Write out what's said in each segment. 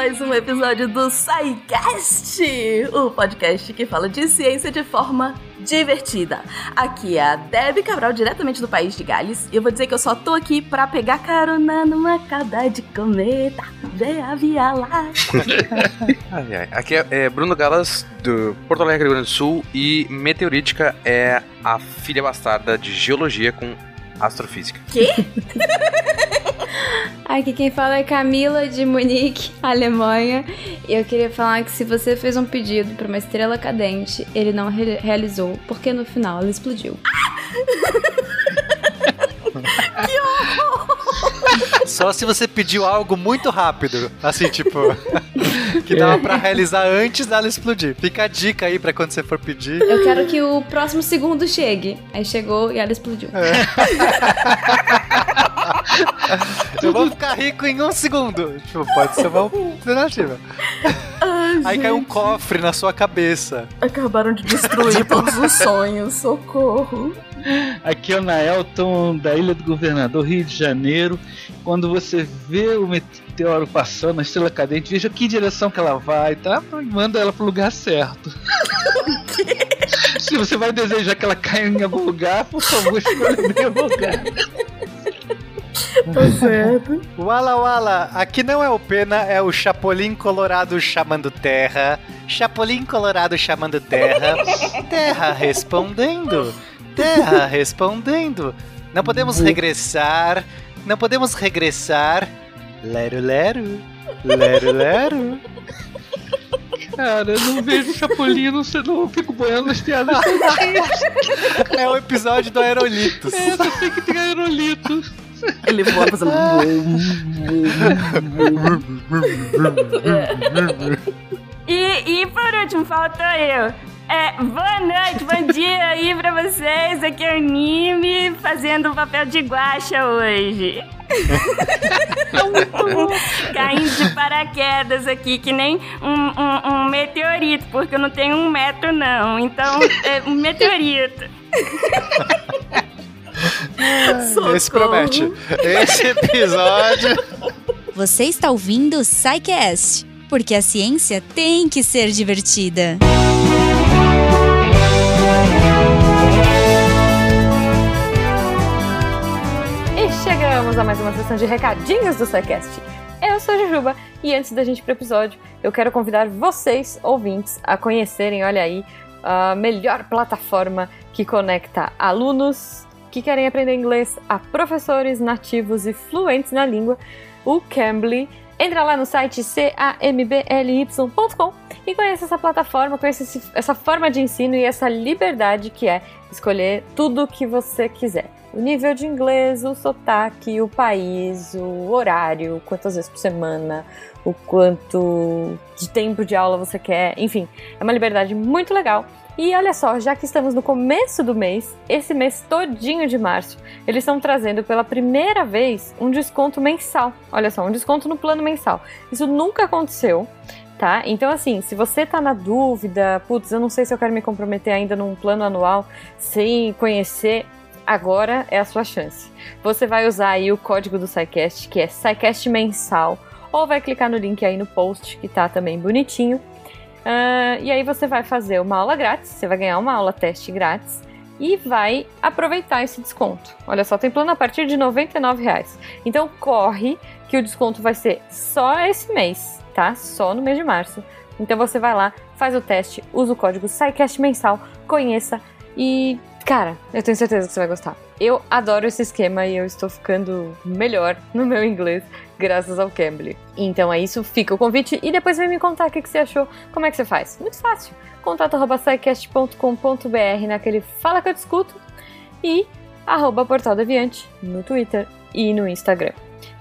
mais um episódio do SciCast, o podcast que fala de ciência de forma divertida. Aqui é a Debbie Cabral, diretamente do país de Gales, e eu vou dizer que eu só tô aqui pra pegar carona numa cauda de cometa, ver a Via Láctea. Aqui é, é Bruno Galas, do Porto Alegre, Rio Grande do Sul, e Meteorítica é a filha bastarda de Geologia com Astrofísica. Quê? Aqui quem fala é Camila de Munique, Alemanha. E eu queria falar que se você fez um pedido para uma estrela cadente, ele não re realizou, porque no final ela explodiu. Só se você pediu algo muito rápido. Assim, tipo. que dava pra realizar antes dela explodir. Fica a dica aí pra quando você for pedir. Eu quero que o próximo segundo chegue. Aí chegou e ela explodiu. Eu vou ficar rico em um segundo. Tipo, pode ser uma alternativa. Ai, Aí cai um cofre na sua cabeça. Acabaram de destruir todos os sonhos, socorro. Aqui é o Naelton, da Ilha do Governador, Rio de Janeiro. Quando você vê o meteoro passando, a estrela cadente, veja que direção que ela vai, tá? Manda ela pro lugar certo. Se você vai desejar que ela caia em algum lugar, por favor, escolha o lugar. Tá certo. Wala Wala, aqui não é o Pena, é o Chapolin Colorado chamando terra. Chapolin Colorado chamando terra. Terra respondendo. Terra respondendo. Não podemos regressar. Não podemos regressar. Lero lero. Lero lero. Cara, eu não vejo Chapolin, eu não, sei, não fico boiando nas piadas. É o episódio do Aerolitos. É, só tem que ter aerolito. Ele voa fazendo. E, e por último, faltou eu. É, boa noite, bom dia aí pra vocês. Aqui é o Nime fazendo o papel de guaxa hoje. Caindo de paraquedas aqui, que nem um, um- um meteorito, porque eu não tenho um metro, não. Então, é um meteorito. Esse promete. Esse episódio. Você está ouvindo o SciCast, porque a ciência tem que ser divertida. E chegamos a mais uma sessão de recadinhos do SciCast. Eu sou a Jujuba e antes da gente ir pro episódio, eu quero convidar vocês, ouvintes, a conhecerem, olha aí, a melhor plataforma que conecta alunos que querem aprender inglês a professores nativos e fluentes na língua, o Cambly. Entra lá no site cambly.com e conheça essa plataforma, conheça essa forma de ensino e essa liberdade que é escolher tudo o que você quiser. O nível de inglês, o sotaque, o país, o horário, quantas vezes por semana, o quanto de tempo de aula você quer, enfim, é uma liberdade muito legal. E olha só, já que estamos no começo do mês, esse mês todinho de março, eles estão trazendo pela primeira vez um desconto mensal. Olha só, um desconto no plano mensal. Isso nunca aconteceu tá? Então, assim, se você tá na dúvida, putz, eu não sei se eu quero me comprometer ainda num plano anual sem conhecer, agora é a sua chance. Você vai usar aí o código do SciCast, que é SciCast mensal, ou vai clicar no link aí no post, que tá também bonitinho. Ah, e aí você vai fazer uma aula grátis, você vai ganhar uma aula teste grátis e vai aproveitar esse desconto. Olha só, tem plano a partir de 99 reais. Então corre que o desconto vai ser só esse mês, tá? Só no mês de março. Então você vai lá, faz o teste, usa o código SciCast mensal, conheça e, cara, eu tenho certeza que você vai gostar. Eu adoro esse esquema e eu estou ficando melhor no meu inglês graças ao Cambly. Então é isso, fica o convite e depois vem me contar o que você achou, como é que você faz. Muito fácil. contato.sicast.com.br naquele Fala que eu discuto e arroba Portal Deviante no Twitter e no Instagram.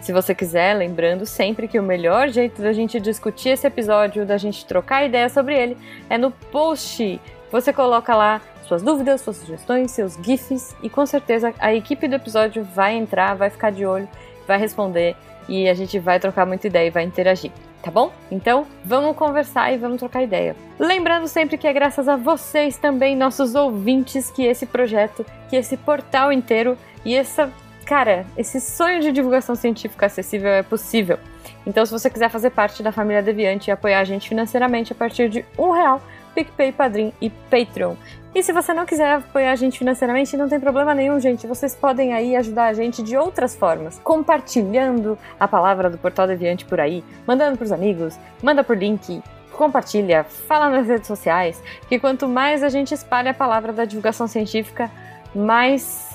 Se você quiser, lembrando sempre que o melhor jeito da gente discutir esse episódio, da gente trocar ideia sobre ele, é no post. Você coloca lá suas dúvidas, suas sugestões, seus GIFs e com certeza a equipe do episódio vai entrar, vai ficar de olho, vai responder e a gente vai trocar muita ideia e vai interagir. Tá bom? Então, vamos conversar e vamos trocar ideia. Lembrando sempre que é graças a vocês também, nossos ouvintes, que esse projeto, que esse portal inteiro e essa cara, esse sonho de divulgação científica acessível é possível. Então, se você quiser fazer parte da família Deviante e apoiar a gente financeiramente a partir de um real, PicPay, Padrim e Patreon. E se você não quiser apoiar a gente financeiramente, não tem problema nenhum, gente. Vocês podem aí ajudar a gente de outras formas. Compartilhando a palavra do Portal Deviante por aí, mandando pros amigos, manda por link, compartilha, fala nas redes sociais, que quanto mais a gente espalha a palavra da divulgação científica, mais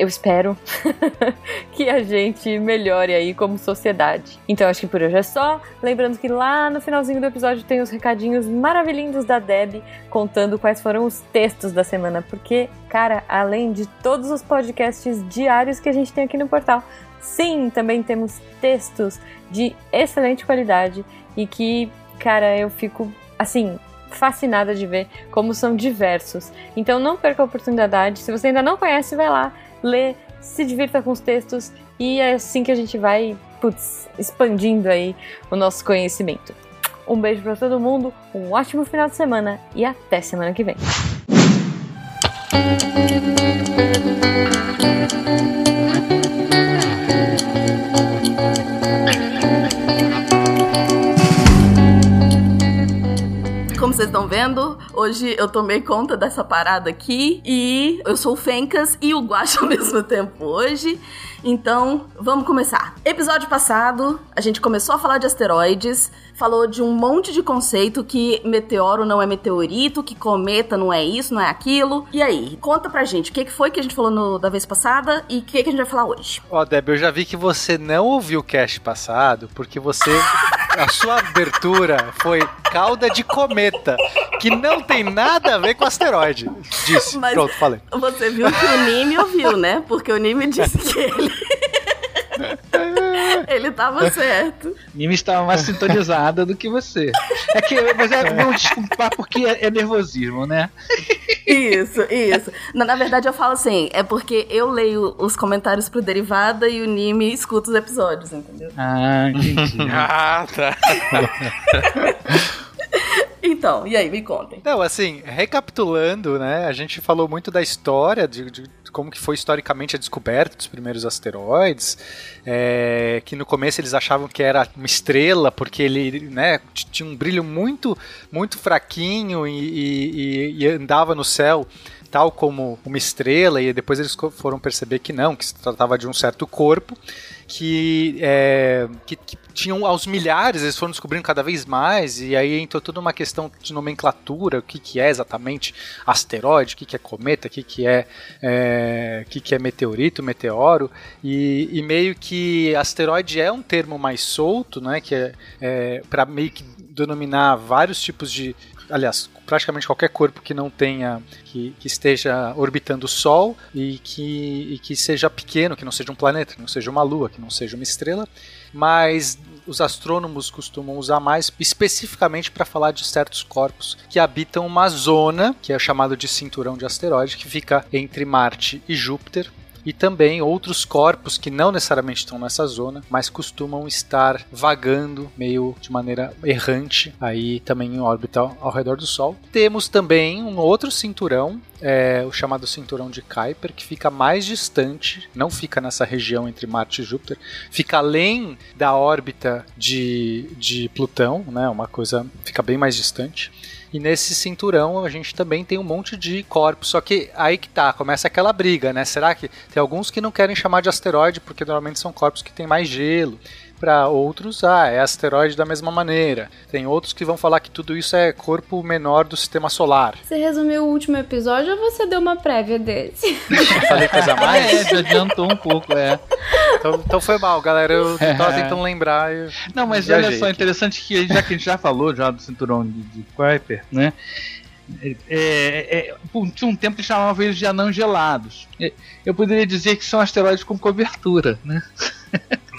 eu espero que a gente melhore aí como sociedade. Então acho que por hoje é só. Lembrando que lá no finalzinho do episódio tem os recadinhos maravilhindos da Deb contando quais foram os textos da semana, porque, cara, além de todos os podcasts diários que a gente tem aqui no portal, sim, também temos textos de excelente qualidade e que, cara, eu fico assim, fascinada de ver como são diversos. Então não perca a oportunidade. Se você ainda não conhece, vai lá, lê, se divirta com os textos e é assim que a gente vai, putz, expandindo aí o nosso conhecimento. Um beijo para todo mundo, um ótimo final de semana e até semana que vem. Como vocês estão vendo, hoje eu tomei conta dessa parada aqui e eu sou o Fencas e o Guacha ao mesmo tempo hoje. Então, vamos começar. Episódio passado, a gente começou a falar de asteroides, falou de um monte de conceito que meteoro não é meteorito, que cometa não é isso, não é aquilo. E aí, conta pra gente, o que foi que a gente falou no- da vez passada e o que que a gente vai falar hoje? Ó, Deb, eu já vi que você não ouviu o cast passado, porque você. A sua abertura foi cauda de cometa, que não tem nada a ver com asteroide. Disse. Mas- Pronto, falei. Você viu que o Nime ouviu, né? Porque o Nime disse que ele. ele tava certo. Mimi estava mais sintonizada do que você. É que, mas é, vamos desculpar porque é, é nervosismo, né? Isso, isso. Na, na verdade, eu falo assim, é porque eu leio os comentários pro Derivada e o Nime escuta os episódios, entendeu? Ah, entendi. Ah, tá. Então, e aí, me contem. Não, assim, recapitulando, né? A gente falou muito da história, de, de como que foi historicamente a descoberta dos primeiros asteroides, é, que no começo eles achavam que era uma estrela, porque ele né, tinha um brilho muito, muito fraquinho e, e- e- andava no céu tal como uma estrela, e depois eles foram perceber que não, que se tratava de um certo corpo, que, é, que, que tinham aos milhares, eles foram descobrindo cada vez mais, e aí entrou toda uma questão de nomenclatura, o que, que é exatamente asteroide, o que, que é cometa, o que, que é, é, o que, que é meteorito, meteoro, e, e meio que asteroide é um termo mais solto, né, que é, é para meio que denominar vários tipos de aliás, praticamente qualquer corpo que não tenha, que, que esteja orbitando o Sol e que, e que seja pequeno, que não seja um planeta, que não seja uma lua, que não seja uma estrela, mas os astrônomos costumam usar mais especificamente para falar de certos corpos que habitam uma zona, que é chamado de cinturão de asteroide, que fica entre Marte e Júpiter, e também outros corpos que não necessariamente estão nessa zona, mas costumam estar vagando meio de maneira errante aí também em órbita ao, redor do Sol. Temos também um outro cinturão, é, o chamado cinturão de Kuiper, que fica mais distante, não fica nessa região entre Marte e Júpiter, fica além da órbita de, de Plutão, né, uma coisa fica bem mais distante. E nesse cinturão a gente também tem um monte de corpos. Só que aí que tá, começa aquela briga, né? Será que tem alguns que não querem chamar de asteroide porque normalmente são corpos que têm mais gelo? Para outros, ah, é asteroide da mesma maneira. Tem outros que vão falar que tudo isso é corpo menor do sistema solar. Você resumiu o último episódio ou você deu uma prévia desse? Falei coisa a É, mais? já adiantou um pouco, é. Então, então foi mal, galera. Eu tava tentando lembrar. e Não, mas olha só, aqui. interessante que já que a gente já falou já do cinturão de, de Kuiper, né? É, é, por um tempo eles chamavam eles de anãos gelados. É, Eu poderia dizer que são asteroides com cobertura, né?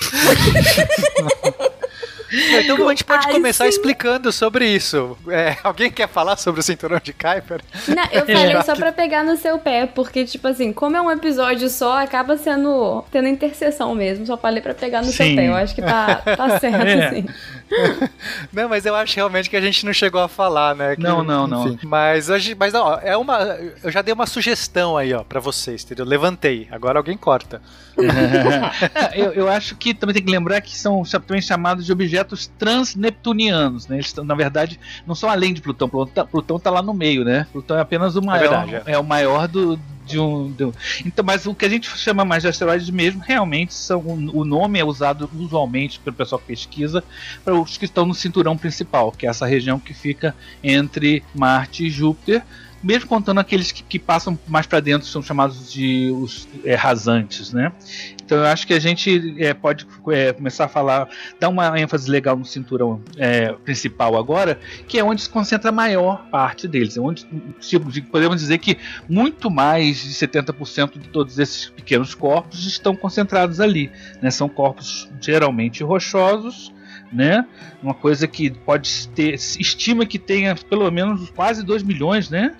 Então a gente pode Ai, começar sim. explicando sobre isso. É, alguém quer falar sobre o cinturão de Kuiper? Não, eu falei só pra pegar no seu pé, porque, tipo assim, como é um episódio só, acaba sendo. tendo interseção mesmo. Só falei pra pegar no seu Sim. pé. Eu acho que tá, tá certo, É. assim. Não, mas eu acho realmente que a gente não chegou a falar, né? Que- Não, não, não. Mas hoje, mas não, ó, é uma, eu já dei uma sugestão aí, ó, para vocês, entendeu? Levantei. Agora alguém corta. É, eu, eu acho que também tem que lembrar que são também chamados de objetos transneptunianos, né? Eles, na verdade, não são além de Plutão. Plutão tá, Plutão tá lá no meio, né? Plutão é apenas o maior. verdade, é. o maior do. De um, do- Então, mas o que a gente chama mais de asteroides mesmo, realmente são. O nome é usado usualmente pelo pessoal que pesquisa para os que estão no cinturão principal, que é essa região que fica entre Marte e Júpiter. Mesmo contando aqueles que, que passam mais para dentro, são chamados de os é, rasantes, né? Então eu acho que a gente é, pode é, começar a falar, dar uma ênfase legal no cinturão é, principal agora, que é onde se concentra a maior parte deles. É onde tipo, de- podemos dizer que muito mais de 70% de todos esses pequenos corpos estão concentrados ali. Né? São corpos geralmente rochosos. Né? Uma coisa que pode ter, estima que tenha pelo menos quase 2 milhões, né?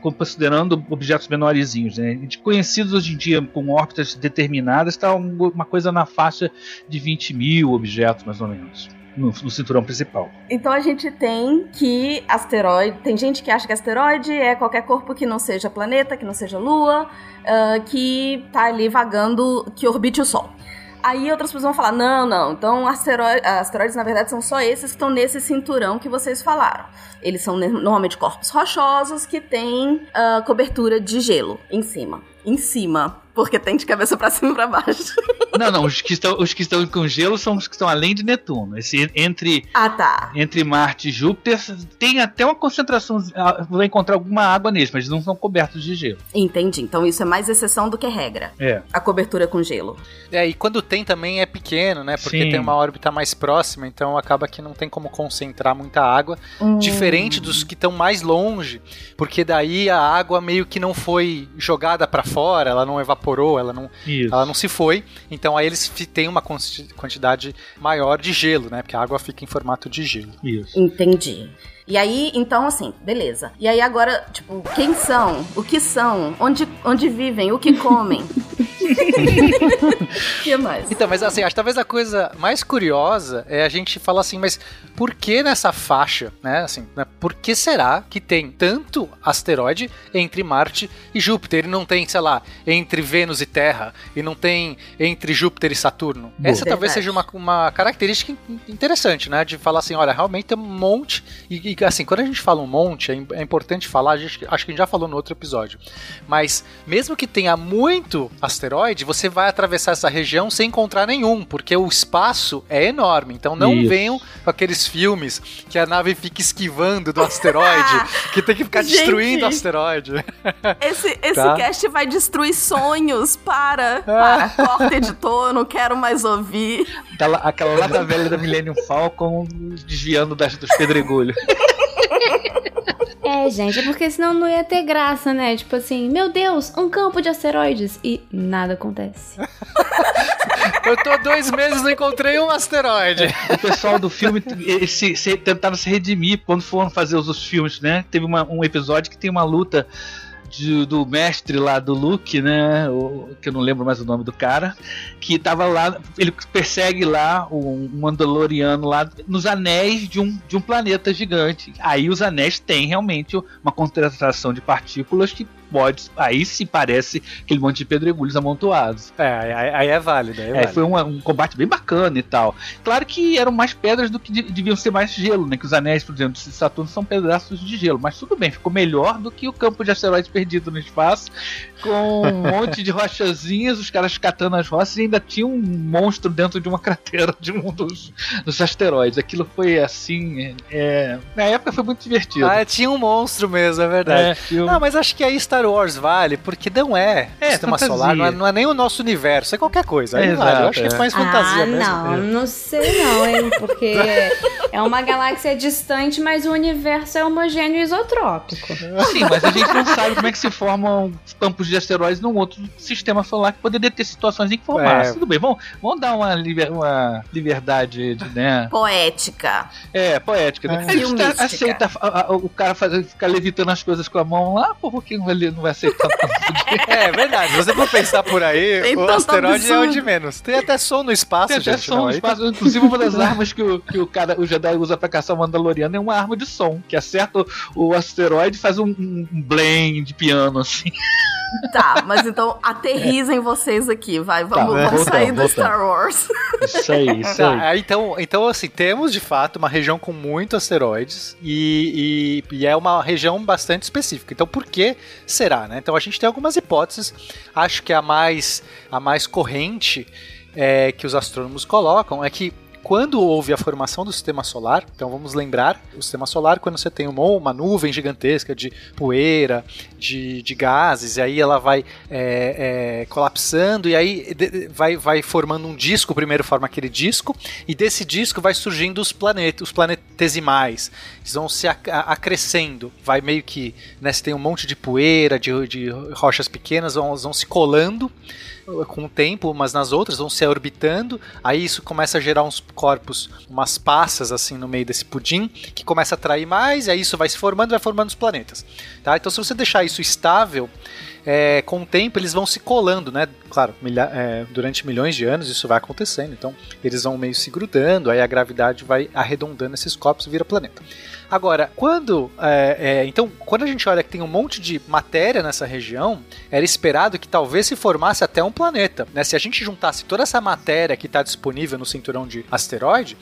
considerando objetos menorzinhos, né? De conhecidos hoje em dia com órbitas determinadas, está uma coisa na faixa de 20 mil objetos, mais ou menos, no, no cinturão principal. Então a gente tem que asteroide. Tem gente que acha que asteroide é qualquer corpo que não seja planeta, que não seja lua, ah, que tá ali vagando, que orbite o Sol. Aí outras pessoas vão falar: não, não, então asteroi- asteroides na verdade são só esses que estão nesse cinturão que vocês falaram. Eles são normalmente corpos rochosos que têm ah, cobertura de gelo em cima. Em cima, porque tem de cabeça pra cima e pra baixo. Não, não, os que, estão, os que estão com gelo são os que estão além de Netuno. Esse, entre, ah, tá. entre Marte e Júpiter tem até uma concentração, ah, vai encontrar alguma água neles, mas não são cobertos de gelo. Entendi. Então isso é mais exceção do que regra. É. A cobertura com gelo. É, e quando tem também é pequeno, né? Porque Sim. tem uma órbita mais próxima, então acaba que não tem como concentrar muita água. Hum. Diferente dos que estão mais longe, porque daí a água meio que não foi jogada para fora, ela não evaporou, ela não, Isso. ela não se foi. Então aí eles têm uma quanti- quantidade maior de gelo, né? Porque a água fica em formato de gelo. Isso. Entendi. E aí, então, assim, beleza. E aí agora, tipo, quem são? O que são? Onde, onde vivem? O que comem? O que mais? Então, mas assim, acho que talvez a coisa mais curiosa é a gente falar assim, mas por que nessa faixa, né? Assim, né, por que será que tem tanto asteroide entre Marte e Júpiter e não tem, sei lá, entre Vênus e Terra e não tem entre Júpiter e Saturno? Boa. Essa talvez Verdade. seja uma, uma característica in- interessante, né? De falar assim, olha, realmente tem um monte e, e, assim, quando a gente fala um monte, é, é importante falar, a gente, acho que a gente já falou no outro episódio, mas mesmo que tenha muito asteroide, você vai atravessar essa região sem encontrar nenhum, porque o espaço é enorme. Então não Isso. venham com aqueles filmes que a nave fica esquivando do asteroide, que tem que ficar Gente. destruindo o asteroide. Esse, esse Tá. cast vai destruir sonhos. Para. Para. Corta, editor. Não quero mais ouvir. Aquela, aquela lata velha da Millennium Falcon desviando das, dos pedregulhos. É, gente, é porque senão não ia ter graça, né? Tipo assim, meu Deus, um campo de asteroides. E nada acontece. Eu tô dois meses e não encontrei um asteroide. o pessoal do filme eles se, se, tentaram se redimir quando foram fazer os, os filmes, né? Teve uma- um episódio que tem uma luta de- do mestre lá do Luke, né? O, que eu não lembro mais o nome do cara, que tava lá, ele persegue lá um Mandaloriano lá nos anéis de um, de um planeta gigante. Aí os anéis têm realmente uma concentração de partículas que pode, aí se parece aquele monte de pedregulhos amontoados. É, aí, aí é válido. Aí é É, válido. foi um, um combate bem bacana e tal. Claro que eram mais pedras do que de- deviam ser mais gelo, né? Que os anéis, por exemplo, de Saturno são pedaços de gelo. Mas tudo bem, ficou melhor do que o campo de asteroides perdido no espaço, com um monte de rochazinhas, os caras catando as rochas e ainda tinha um monstro dentro de uma cratera de um dos, dos asteroides. Aquilo foi assim. é, na época foi muito divertido. Ah, tinha um monstro mesmo, é verdade. É, Não, mas acho que aí Star Wars vale, porque não é, É, sistema fantasia. solar, não é, não é nem o nosso universo, é qualquer coisa. Aí É, vale, eu acho que é é. mais fantasia ah, mesmo. não, não sei não, hein? Porque É uma galáxia distante, mas o universo é homogêneo e isotrópico. Sim, mas a gente não sabe como é que se formam campos de asteroides num outro sistema solar que poderia ter situações em que formasse. É. Tudo bem, vamos, vamos dar uma, liber- uma liberdade de, né? Poética. É, poética, né? É. A gente tá- aceita a- a- o cara fazer, ficar levitando as coisas com a mão lá, por que não vai, não vai aceitar? É verdade, se você for pensar por aí, Tem o asteroide é o absurdo. de menos. Tem até som no espaço, Tem até gente. som não, no aí espaço. Inclusive, uma das armas que o, que o cara, o Jedi usa pra caçar o Mandaloriano é uma arma de som, que acerta o, o asteroide e faz um, um blend de piano, assim. Tá, mas então aterrizem vocês aqui, vai. Vamos, Tá, vamos voltando, sair do voltando. Star Wars. Isso aí, isso Tá, aí. aí, então, então, assim, temos de fato uma região com muitos asteroides e, e- e é uma região bastante específica. Então, por que será, né? Então, a gente tem algumas hipóteses. Acho que a mais, a mais corrente é, que os astrônomos colocam é que quando houve a formação do sistema solar, então vamos lembrar, o sistema solar, quando você tem uma, uma nuvem gigantesca de poeira, de, de gases, e aí ela vai é, é, colapsando, e aí vai, vai formando um disco, primeiro forma aquele disco, e desse disco vai surgindo os planetas, os planetesimais, eles vão se acrescendo, vai meio que, né, você tem um monte de poeira, de, de rochas pequenas, vão, vão se colando, com o tempo umas nas outras, vão se orbitando, aí isso começa a gerar uns corpos, umas passas assim no meio desse pudim, que começa a atrair mais, e aí isso vai se formando, vai formando os planetas. Tá? Então se você deixar isso estável, é, com o tempo eles vão se colando, né? Claro, milha- é, durante milhões de anos isso vai acontecendo, então eles vão meio se grudando, aí a gravidade vai arredondando esses corpos e vira planeta. Agora, quando é, é, então quando a gente olha que tem um monte de matéria nessa região, era esperado que talvez se formasse até um planeta. Né? Se a gente juntasse toda essa matéria que está disponível no cinturão de asteroide,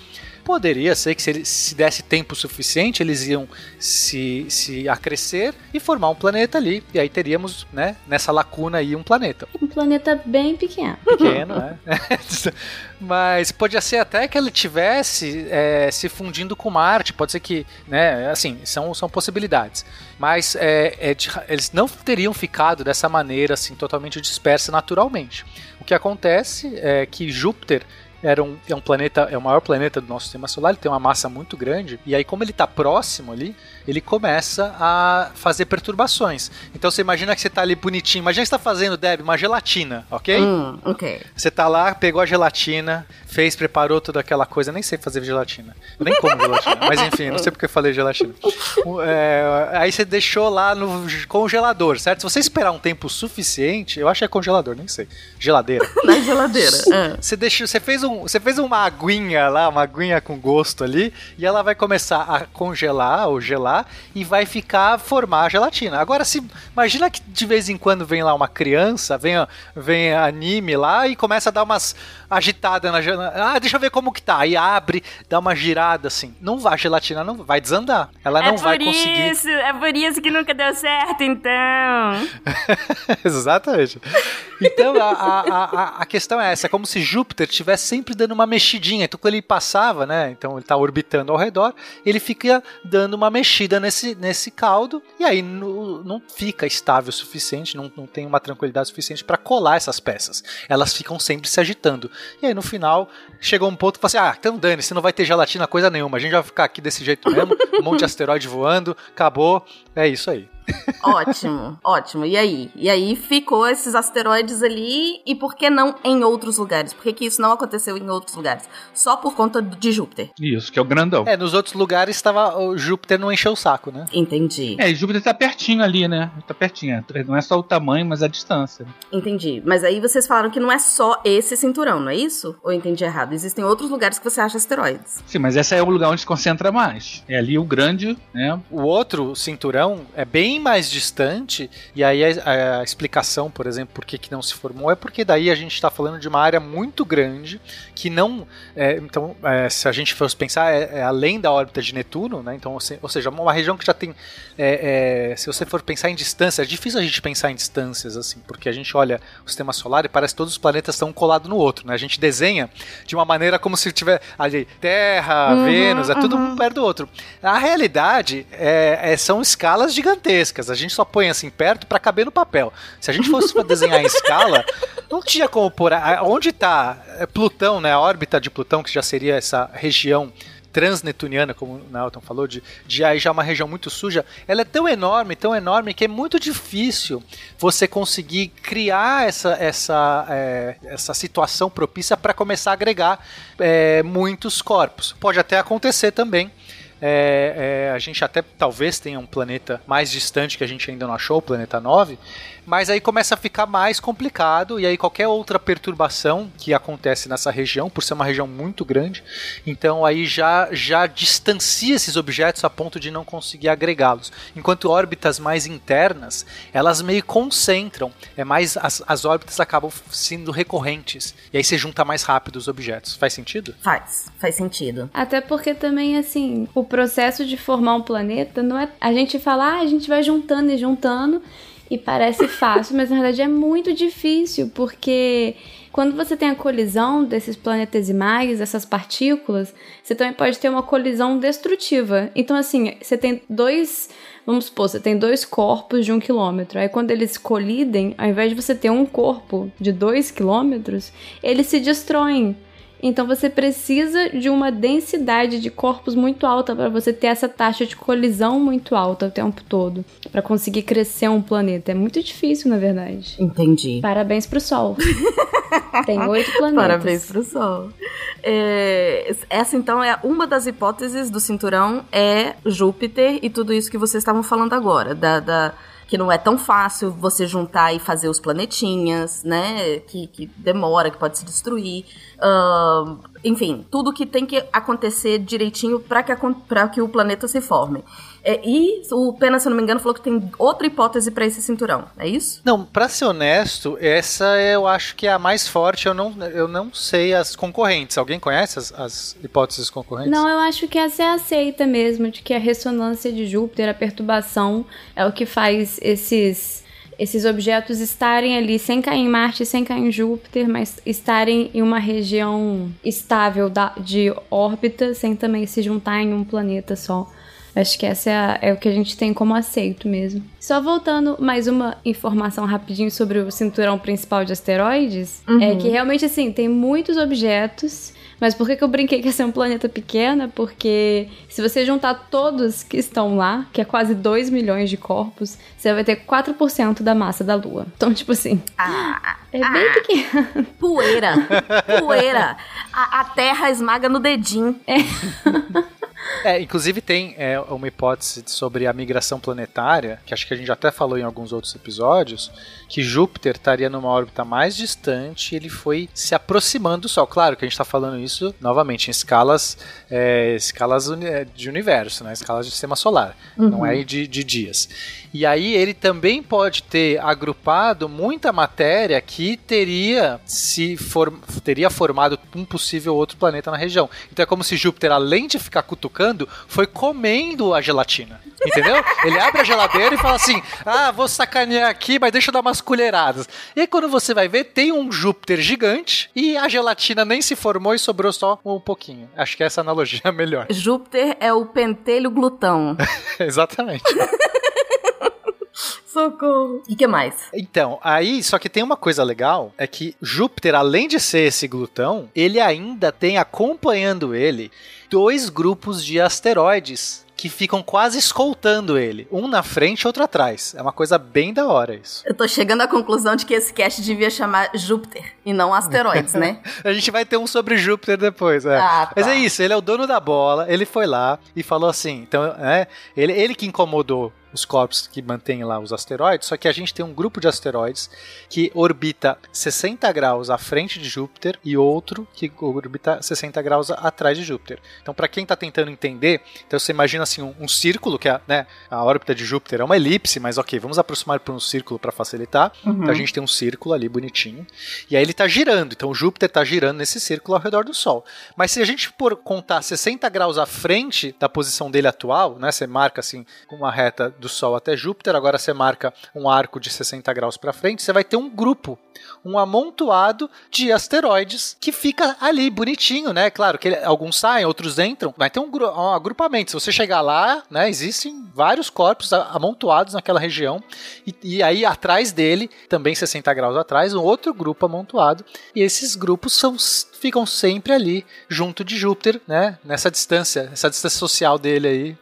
poderia ser que se, ele- se desse tempo suficiente, eles iam se, se acrescer e formar um planeta ali. E aí teríamos, né, nessa lacuna aí, um planeta. Um planeta bem pequeno. Pequeno, né? Mas podia ser até que ele tivesse é, se fundindo com Marte. Pode ser que, né? Assim, são, são possibilidades. Mas é, é eles não teriam ficado dessa maneira, assim, totalmente dispersa naturalmente. O que acontece é que Júpiter era um, é um planeta, é o maior planeta do nosso sistema solar, ele tem uma massa muito grande, e aí, como ele está próximo ali, ele começa a fazer perturbações. Então você imagina que você está ali bonitinho. Imagina que você está fazendo, Deb, uma gelatina, ok? Hum, ok. Você tá lá, pegou a gelatina, fez, preparou toda aquela coisa. Nem sei fazer gelatina. Nem como gelatina. Mas enfim, não sei porque eu falei gelatina. É, aí você deixou lá no congelador, certo? Se você esperar um tempo suficiente, eu acho que é congelador, nem sei. Geladeira. Na geladeira. Ah. Você deixou, você fez um, você fez uma aguinha lá, uma aguinha com gosto ali, e ela vai começar a congelar ou gelar e vai ficar formar a gelatina. Agora se imagina que de vez em quando vem lá uma criança, vem, vem anime lá e começa a dar umas agitadas na gelatina. Ah, deixa eu ver como que tá. Aí abre, dá uma girada assim. Não vai, a gelatina não vai desandar. Ela é não vai por conseguir. isso, é por isso que nunca deu certo, então. Exatamente. Então a, a, a, a questão é essa: é como se Júpiter estivesse sempre dando uma mexidinha. Então quando ele passava, né? Então ele está orbitando ao redor, ele fica dando uma mexida nesse, nesse caldo, e aí no- não fica estável o suficiente, não, não tem uma tranquilidade suficiente para colar essas peças. Elas ficam sempre se agitando. E aí no final chegou um ponto que você, ah, então dane, você não vai ter gelatina coisa nenhuma, a gente vai ficar aqui desse jeito mesmo, um monte de asteroide voando, acabou, é isso aí. Ótimo, ótimo. E aí? E aí ficou esses asteroides ali, e por que não em outros lugares? Por que, que isso não aconteceu em outros lugares? Só por conta de Júpiter. Isso, que é o grandão. É, nos outros lugares estava o Júpiter não encheu o saco, né? Entendi. É, e Júpiter tá pertinho ali, né? Tá pertinho. Não é só o tamanho, mas a distância. Entendi. Mas aí vocês falaram que não é só esse cinturão, não é isso? Ou eu entendi errado? Existem outros lugares que você acha asteroides. Sim, mas esse é o lugar onde se concentra mais. É ali o grande, né? O outro cinturão é bem mais distante, e aí a, a explicação, por exemplo, por que, que não se formou, é porque daí a gente está falando de uma área muito grande que não. é, então, é, se a gente fosse pensar, é, é além da órbita de Netuno, né? Então, ou se- ou seja, uma região que já tem. é, é, se você for pensar em distância, é difícil a gente pensar em distâncias, assim, porque a gente olha o sistema solar e parece que todos os planetas estão colados no outro, né? A gente desenha de uma maneira como se tiver ali Terra, Uhum, Vênus, é tudo uhum. um perto do outro. A realidade é- são escalas gigantescas. A gente só põe assim perto para caber no papel. Se a gente fosse desenhar em escala, não tinha como pôr. Onde está Plutão, né? A órbita de Plutão, que já seria essa região transnetuniana, como o Nelton falou, de, de aí já uma região muito suja, ela é tão enorme, tão enorme, que é muito difícil você conseguir criar essa, essa, é, essa situação propícia para começar a agregar é, muitos corpos. Pode até acontecer também, é, é, a gente até talvez tenha um planeta mais distante que a gente ainda não achou, o planeta 9, mas aí começa a ficar mais complicado e aí qualquer outra perturbação que acontece nessa região, por ser uma região muito grande, então aí já, já distancia esses objetos a ponto de não conseguir agregá-los. Enquanto órbitas mais internas, elas meio concentram, é mais as, as órbitas acabam sendo recorrentes e aí você junta mais rápido os objetos. Faz sentido? Faz, faz sentido. Até porque também, assim, o processo de formar um planeta não é. A gente fala, ah, a gente vai juntando e juntando e parece fácil, mas na verdade é muito difícil, porque quando você tem a colisão desses planetesimais, dessas partículas, você também pode ter uma colisão destrutiva. Então, assim, você tem dois. Vamos supor, você tem dois corpos de um quilômetro. Aí, quando eles colidem, ao invés de você ter um corpo de dois quilômetros, eles se destroem. Então você precisa de uma densidade de corpos muito alta para você ter essa taxa de colisão muito alta o tempo todo, para conseguir crescer um planeta. É muito difícil, na verdade. Entendi. Parabéns pro Sol. Tem oito planetas. Parabéns pro Sol. É, essa então é uma das hipóteses do cinturão é Júpiter e tudo isso que vocês estavam falando agora, da, da que não é tão fácil você juntar e fazer os planetinhas, né? Que, que demora, que pode se destruir. Uh, enfim, tudo que tem que acontecer direitinho para que, que o planeta se forme. É, e o Pena, se eu não me engano, falou que tem outra hipótese para esse cinturão, é isso? Não, para ser honesto, essa eu acho que é a mais forte. Eu não, eu não sei as concorrentes. Alguém conhece as, as hipóteses concorrentes? Não, eu acho que essa é aceita mesmo, de que a ressonância de Júpiter, a perturbação, é o que faz esses esses objetos estarem ali sem cair em Marte, sem cair em Júpiter, mas estarem em uma região estável da, de órbita, sem também se juntar em um planeta só. Acho que essa é, a, é, o que a gente tem como aceito mesmo. Só voltando mais uma informação rapidinho sobre o cinturão principal de asteroides, é uhum. é que realmente assim, tem muitos objetos mas por que, que eu brinquei que ia ser um planeta pequeno? Porque se você juntar todos que estão lá, que é quase 2 milhões de corpos, você vai ter 4% da massa da Lua. Então, tipo assim. Ah, é bem ah, pequeno. Poeira. Poeira. A, a Terra esmaga no dedinho. É. É, inclusive tem é, uma hipótese sobre a migração planetária, que acho que a gente até falou em alguns outros episódios, que Júpiter estaria numa órbita mais distante e ele foi se aproximando do Sol. Claro que a gente está falando isso novamente em escalas, é, escalas é, de universo, né? escalas de sistema solar, uhum. não é de, de dias. E aí ele também pode ter agrupado muita matéria que teria se for, teria formado um possível outro planeta na região. Então é como se Júpiter, além de ficar cutucando, foi comendo a gelatina. Entendeu? Ele abre a geladeira e fala assim: Ah, vou sacanear aqui, mas deixa eu dar umas colheradas. E aí, quando você vai ver, tem um Júpiter gigante e a gelatina nem se formou e sobrou só um pouquinho. Acho que essa analogia é melhor. Júpiter é o pentelho glutão. Exatamente. Socorro. E que mais? Então, aí, só que tem uma coisa legal, é que Júpiter, além de ser esse glutão, ele ainda tem acompanhando ele dois grupos de asteroides que ficam quase escoltando ele. Um na frente, outro atrás. É uma coisa bem da hora isso. Eu tô chegando à conclusão de que esse cast devia chamar Júpiter e não asteroides, né? a gente vai ter um sobre Júpiter depois, é. Ah, tá. Mas é isso, ele é o dono da bola, ele foi lá e falou assim, então, é, ele, ele que incomodou os corpos que mantêm lá os asteroides, só que a gente tem um grupo de asteroides que orbita 60 graus à frente de Júpiter e outro que orbita 60 graus atrás de Júpiter. Então, para quem está tentando entender, então você imagina assim um, um círculo que é, né, a órbita de Júpiter é uma elipse, mas ok, vamos aproximar para um círculo para facilitar. Uhum. Então a gente tem um círculo ali bonitinho e aí ele está girando. Então Júpiter está girando nesse círculo ao redor do Sol. Mas se a gente por contar 60 graus à frente da posição dele atual, né, você marca assim com uma reta do Sol até Júpiter, agora você marca um arco de 60 graus para frente, você vai ter um grupo, um amontoado de asteroides que fica ali bonitinho, né? Claro que ele- alguns saem, outros entram, vai ter um, um agrupamento. Se você chegar lá, né, existem vários corpos amontoados naquela região e, e aí atrás dele, também 60 graus atrás, um outro grupo amontoado e esses grupos são ficam sempre ali junto de Júpiter, né? Nessa distância, essa distância social dele aí,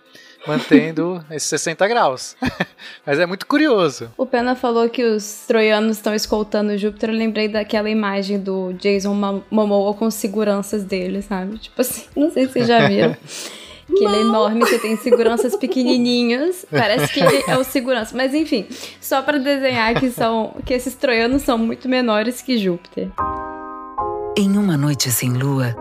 mantendo esses 60 graus. Mas é muito curioso. O Pena falou que os troianos estão escoltando Júpiter. Eu lembrei daquela imagem do Jason Momoa com seguranças dele, sabe? Tipo assim, não sei se vocês já viram. Que ele é enorme, você tem seguranças pequenininhos. Parece que ele é o segurança. Mas enfim, só pra desenhar que são que esses troianos são muito menores que Júpiter. Em uma noite sem lua,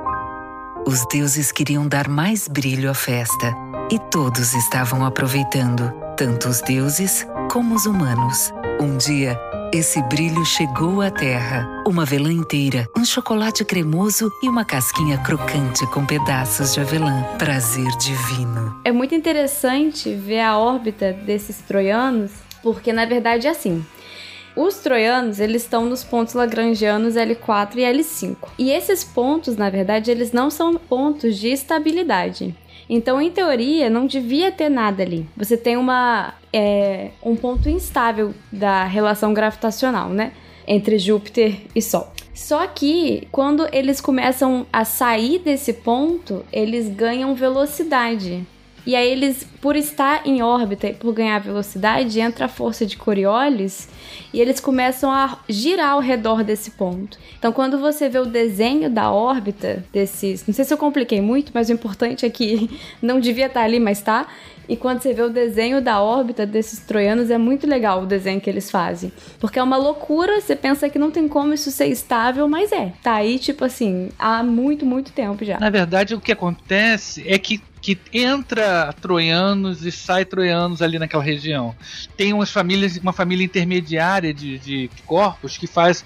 os deuses queriam dar mais brilho à festa e todos estavam aproveitando, tanto os deuses como os humanos. Um dia, esse brilho chegou à Terra. Uma avelã inteira, um chocolate cremoso e uma casquinha crocante com pedaços de avelã. Prazer divino. É muito interessante ver a órbita desses troianos, porque na verdade é assim. Os troianos, eles estão nos pontos lagrangianos L4 e L5. E esses pontos, na verdade, eles não são pontos de estabilidade. Então, em teoria, não devia ter nada ali. Você tem uma, é, um ponto instável da relação gravitacional, né? Entre Júpiter e Sol. Só que quando eles começam a sair desse ponto, eles ganham velocidade. E aí eles, por estar em órbita e por ganhar velocidade, entra a força de Coriolis e eles começam a girar ao redor desse ponto. Então, quando você vê o desenho da órbita desses, não sei se eu compliquei muito, mas o importante é que não devia estar ali, mas tá. E quando você vê o desenho da órbita desses troianos, é muito legal o desenho que eles fazem. Porque é uma loucura, você pensa que não tem como isso ser estável, mas é. Tá aí, tipo assim, há muito, muito tempo já. Na verdade, o que acontece é que, que entra troianos e sai troianos ali naquela região. Tem umas famílias, uma família intermediária de, de corpos que faz.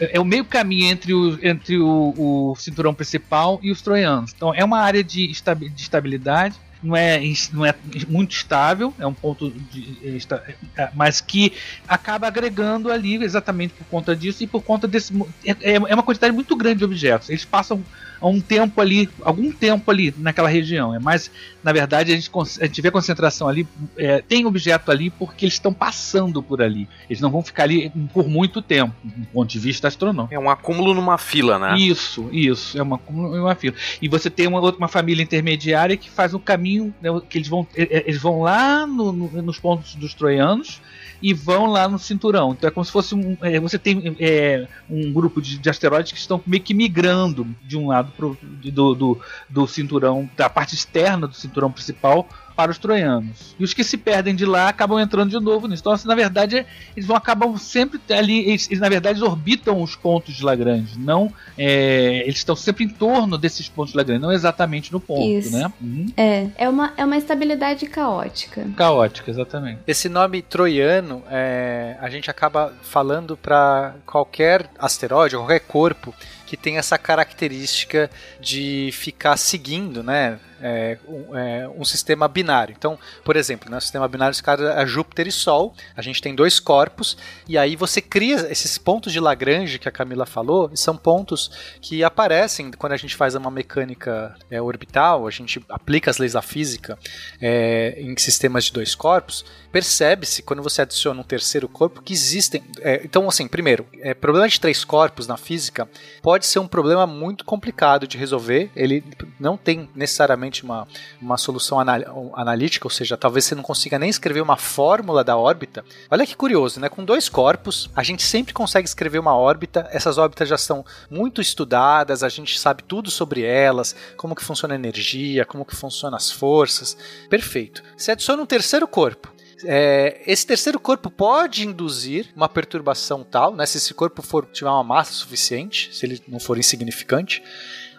É o meio caminho entre, o, entre o, o cinturão principal e os troianos. Então é uma área de, de estabilidade. Não é, não é muito estável, é um ponto de, esta- é, mas que acaba agregando ali exatamente por conta disso e por conta desse. É, é é uma quantidade muito grande de objetos. Eles passam há um tempo ali, algum tempo ali naquela região. É mais, na verdade, a gente, a gente vê a concentração ali, é, tem objeto ali porque eles estão passando por ali. Eles não vão ficar ali por muito tempo, do ponto de vista astronômico. É um acúmulo numa fila, né? Isso, isso, é uma, é uma fila. E você tem uma outra uma família intermediária que faz um caminho, né, que eles vão, é, é, eles vão lá no- no- nos pontos dos troianos e vão lá no cinturão. Então é como se fosse um, é, você tem é, um grupo de, de asteroides que estão meio que migrando de um lado pro, do, do, do cinturão, da parte externa do cinturão principal para os troianos. E os que se perdem de lá acabam entrando de novo nisso. Então, assim, na verdade, eles vão acabam sempre ali, eles, eles, na verdade orbitam os pontos de Lagrange, não é, eles estão sempre em torno desses pontos de Lagrange, não exatamente no ponto, Isso. né? Uhum. É, é uma, é uma estabilidade caótica. Caótica, exatamente. Esse nome troiano, é, a gente acaba falando para qualquer asteroide, qualquer corpo que tem essa característica de ficar seguindo, né? É, um, é, um sistema binário. Então, por exemplo, né, sistema binário se cada é Júpiter e Sol. A gente tem dois corpos e aí você cria esses pontos de Lagrange que a Camila falou. São pontos que aparecem quando a gente faz uma mecânica é, orbital. A gente aplica as leis da física é, em sistemas de dois corpos. Percebe-se quando você adiciona um terceiro corpo que existem. é, então, assim, primeiro, é, problema de três corpos na física pode ser um problema muito complicado de resolver. Ele não tem necessariamente uma, uma solução anal- analítica, ou seja, talvez você não consiga nem escrever uma fórmula da órbita. Olha que curioso, né? Com dois corpos, a gente sempre consegue escrever uma órbita. Essas órbitas já são muito estudadas, a gente sabe tudo sobre elas, como que funciona a energia, como que funcionam as forças. Perfeito. Você adiciona um terceiro corpo. É, esse terceiro corpo pode induzir uma perturbação tal, né, se esse corpo for tiver uma massa suficiente, se ele não for insignificante,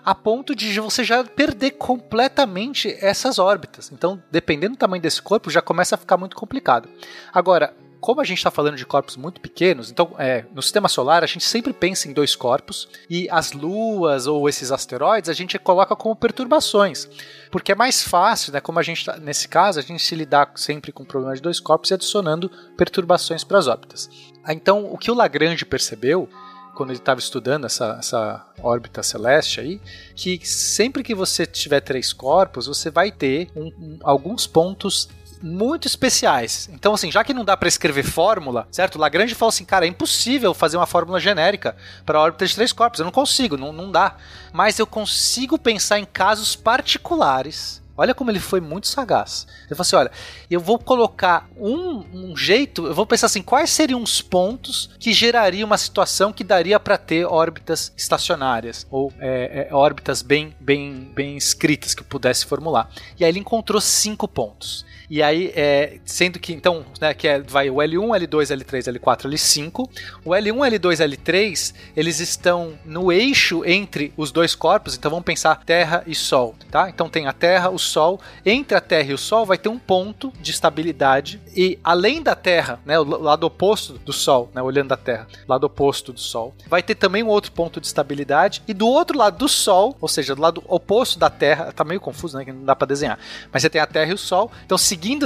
a ponto de você já perder completamente essas órbitas. Então, dependendo do tamanho desse corpo, já começa a ficar muito complicado. Agora, como a gente está falando de corpos muito pequenos, então é, no sistema solar a gente sempre pensa em dois corpos e as luas ou esses asteroides a gente coloca como perturbações. Porque é mais fácil, né? Como a gente tá, nesse caso, a gente se lidar sempre com o problema de dois corpos e adicionando perturbações para as órbitas. Então, o que o Lagrange percebeu quando ele estava estudando essa, essa órbita celeste aí, que sempre que você tiver três corpos, você vai ter um- um- alguns pontos muito especiais. Então, assim, já que não dá para escrever fórmula, certo? Lagrange falou assim, cara, é impossível fazer uma fórmula genérica para órbita de três corpos. Eu não consigo, não, não dá. Mas eu consigo pensar em casos particulares. Olha como ele foi muito sagaz. Ele falou assim: olha, eu vou colocar um, um jeito, eu vou pensar assim, quais seriam os pontos que geraria uma situação que daria para ter órbitas estacionárias ou é, é, órbitas bem, bem, bem escritas que eu pudesse formular. E aí ele encontrou cinco pontos. E aí, é, sendo que então, né, que é, vai o L1, L2, L3, L4, L5. O L1, L2, L3, eles estão no eixo entre os dois corpos, então vamos pensar Terra e Sol, tá? Então tem a Terra, o Sol, entre a Terra e o Sol vai ter um ponto de estabilidade e além da Terra, né, o lado oposto do Sol, né, olhando a Terra, lado oposto do Sol, vai ter também um outro ponto de estabilidade e do outro lado do Sol, ou seja, do lado oposto da Terra, tá meio confuso, né, que não dá para desenhar, mas você tem a Terra e o Sol, então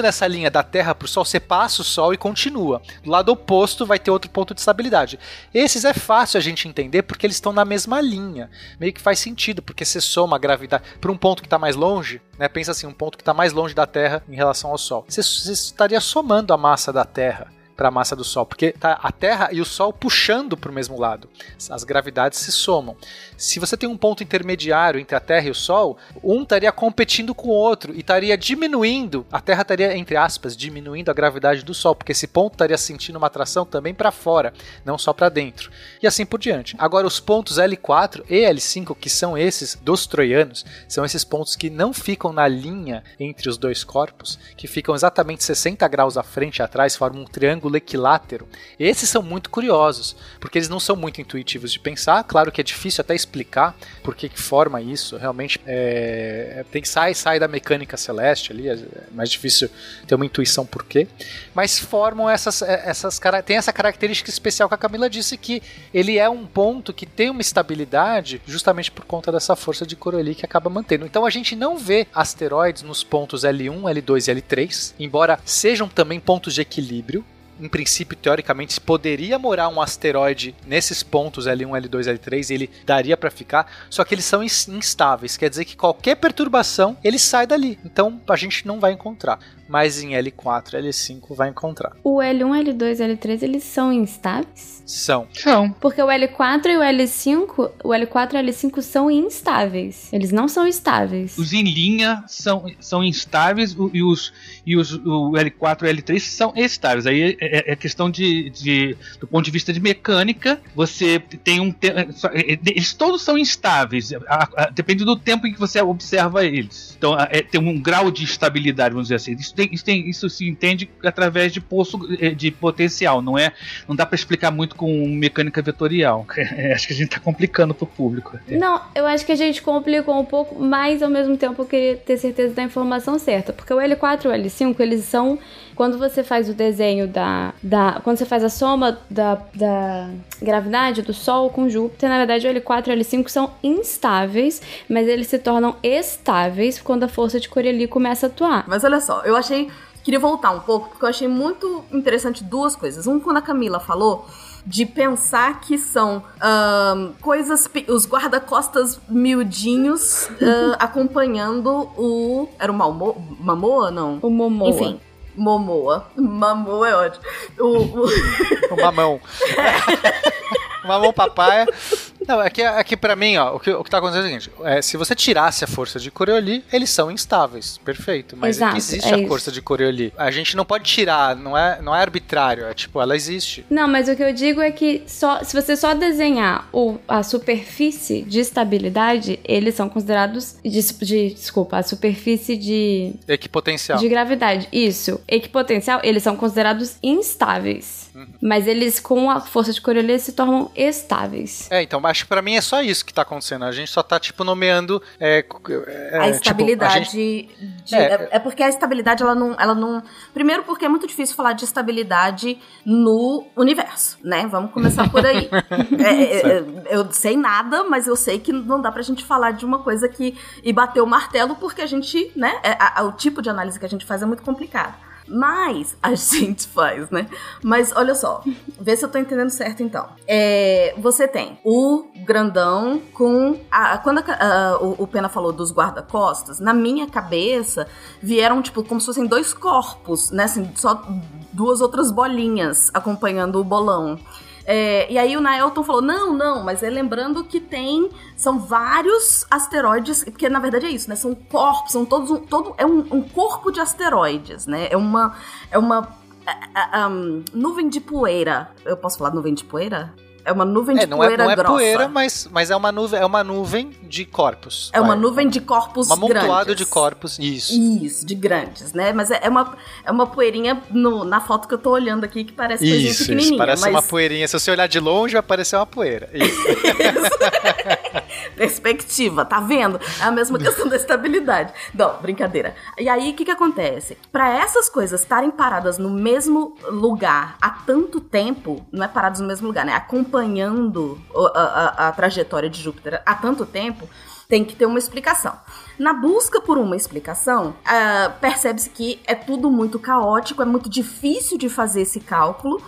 nessa linha da Terra para o Sol, você passa o Sol e continua. Do lado oposto vai ter outro ponto de estabilidade. Esses é fácil a gente entender porque eles estão na mesma linha. Meio que faz sentido, porque você soma a gravidade para um ponto que está mais longe, né? Pensa assim, um ponto que está mais longe da Terra em relação ao Sol. Você, você estaria somando a massa da Terra para a massa do Sol, porque tá a Terra e o Sol puxando para o mesmo lado. As gravidades se somam. Se você tem um ponto intermediário entre a Terra e o Sol, um estaria competindo com o outro e estaria diminuindo, a Terra estaria, entre aspas, diminuindo a gravidade do Sol, porque esse ponto estaria sentindo uma atração também para fora, não só para dentro. E assim por diante. Agora, os pontos L4 e L5, que são esses dos troianos, são esses pontos que não ficam na linha entre os dois corpos, que ficam exatamente 60 graus à frente e atrás, formam um triângulo equilátero. Esses são muito curiosos, porque eles não são muito intuitivos de pensar. Claro que é difícil até explicar por que, forma isso. Realmente é, tem que sair sai da mecânica celeste ali, é mais difícil ter uma intuição por quê. Mas formam essas, essas tem essa característica especial que a Camila disse que ele é um ponto que tem uma estabilidade justamente por conta dessa força de Coriolis que acaba mantendo. Então a gente não vê asteroides nos pontos L1, L2 e L3, embora sejam também pontos de equilíbrio em princípio, teoricamente, poderia morar um asteroide nesses pontos L1, L2, L3 e ele daria para ficar, só que eles são instáveis, quer dizer que qualquer perturbação ele sai dali, então a gente não vai encontrar. Mas em L4, L5 vai encontrar. O L1, L2 e L3 eles são instáveis? São. São. Porque o L4 e o L5, o L4 e o L5 são instáveis. Eles não são estáveis. Os em linha são, são instáveis e os, e os o L4 e o L3 são estáveis. Aí é, é questão de, de- do ponto de vista de mecânica, você tem um é, é, é, eles todos são instáveis, depende do tempo em que você observa eles. Então é, tem um grau de estabilidade, vamos dizer assim. Isso, tem- isso tem- isso se entende através de poço é, de potencial, não é? Não dá para explicar muito com mecânica vetorial. É, acho que a gente tá complicando pro público. Não, eu acho que a gente complicou um pouco, mas ao mesmo tempo eu queria ter certeza da informação certa. Porque o L4 e o L5, eles são. Quando você faz o desenho da. da quando você faz a soma da, da gravidade do Sol com Júpiter, na verdade o L4 e o L5 são instáveis, mas eles se tornam estáveis quando a força de Coriolis começa a atuar. Mas olha só, eu achei. Queria voltar um pouco, porque eu achei muito interessante duas coisas. Um, quando a Camila falou de pensar que são coisas. Os guarda-costas miudinhos ah, acompanhando o. Era o Malmo, Mamoa? Não. O Momoa. Enfim. Momoa. Mamoa é ótimo. O, o- O mamão. mamão papai. Não, aqui, aqui pra mim, ó, o que, o que tá acontecendo é o seguinte: é, se você tirasse a força de Coriolis, eles são instáveis. Perfeito. Mas é Exato, que existe é a isso. força de Coriolis. A gente não pode tirar, não é, não é arbitrário. É tipo, ela existe. Não, mas o que eu digo é que só, se você só desenhar o, a superfície de estabilidade, eles são considerados. De, de- desculpa, a superfície de, Equipotencial. de gravidade. Isso. Equipotencial, eles são considerados instáveis. Uhum. Mas eles, com a força de Coriolis, se tornam estáveis. É, então, mas acho que pra mim é só isso que tá acontecendo. A gente só tá, tipo, nomeando. É, é, a tipo, estabilidade a gente- de- É. é, é porque a estabilidade ela não, ela não primeiro porque é muito difícil falar de estabilidade no universo né vamos começar por aí É, é, eu sei nada mas eu sei que não dá pra gente falar de uma coisa que e bater o martelo porque a gente né a- a- o tipo de análise que a gente faz é muito complicado mas a gente faz, né? Mas olha só, vê se eu tô entendendo certo então. É, você tem o grandão com. A, quando a- a- o, o Pena falou dos guarda-costas, na minha cabeça vieram, tipo, como se fossem dois corpos, né? Assim, só duas outras bolinhas acompanhando o bolão. É, e aí o Naelton falou: não, não, mas é lembrando que tem. São vários asteroides, porque na verdade é isso, né? São corpos, são todos. Um, todo, é um, um corpo de asteroides, né? É uma. É uma. é, é, um, nuvem de poeira. Eu posso falar nuvem de poeira? É uma nuvem de É, não é, poeira não é grossa. poeira, mas, mas é, uma nuvem, é uma nuvem de corpos. É uma vai. nuvem de corpos Um amontoado grandes. de corpos. Isso. Isso, de grandes, né? Mas é, é uma, é uma poeirinha no- na foto que eu tô olhando aqui que parece coisinha Isso, pequenininha. isso. Parece mas... uma poeirinha. Se você olhar de longe, vai parecer uma poeira. Isso. Perspectiva, tá vendo? É a mesma questão da estabilidade. Não, brincadeira. E aí, o que que acontece? Pra essas coisas estarem paradas no mesmo lugar há tanto tempo, não é paradas no mesmo lugar, né? Acompanhando o- a, a- a trajetória de Júpiter há tanto tempo, tem que ter uma explicação. Na busca por uma explicação, ah, percebe-se que é tudo muito caótico, é muito difícil de fazer esse cálculo.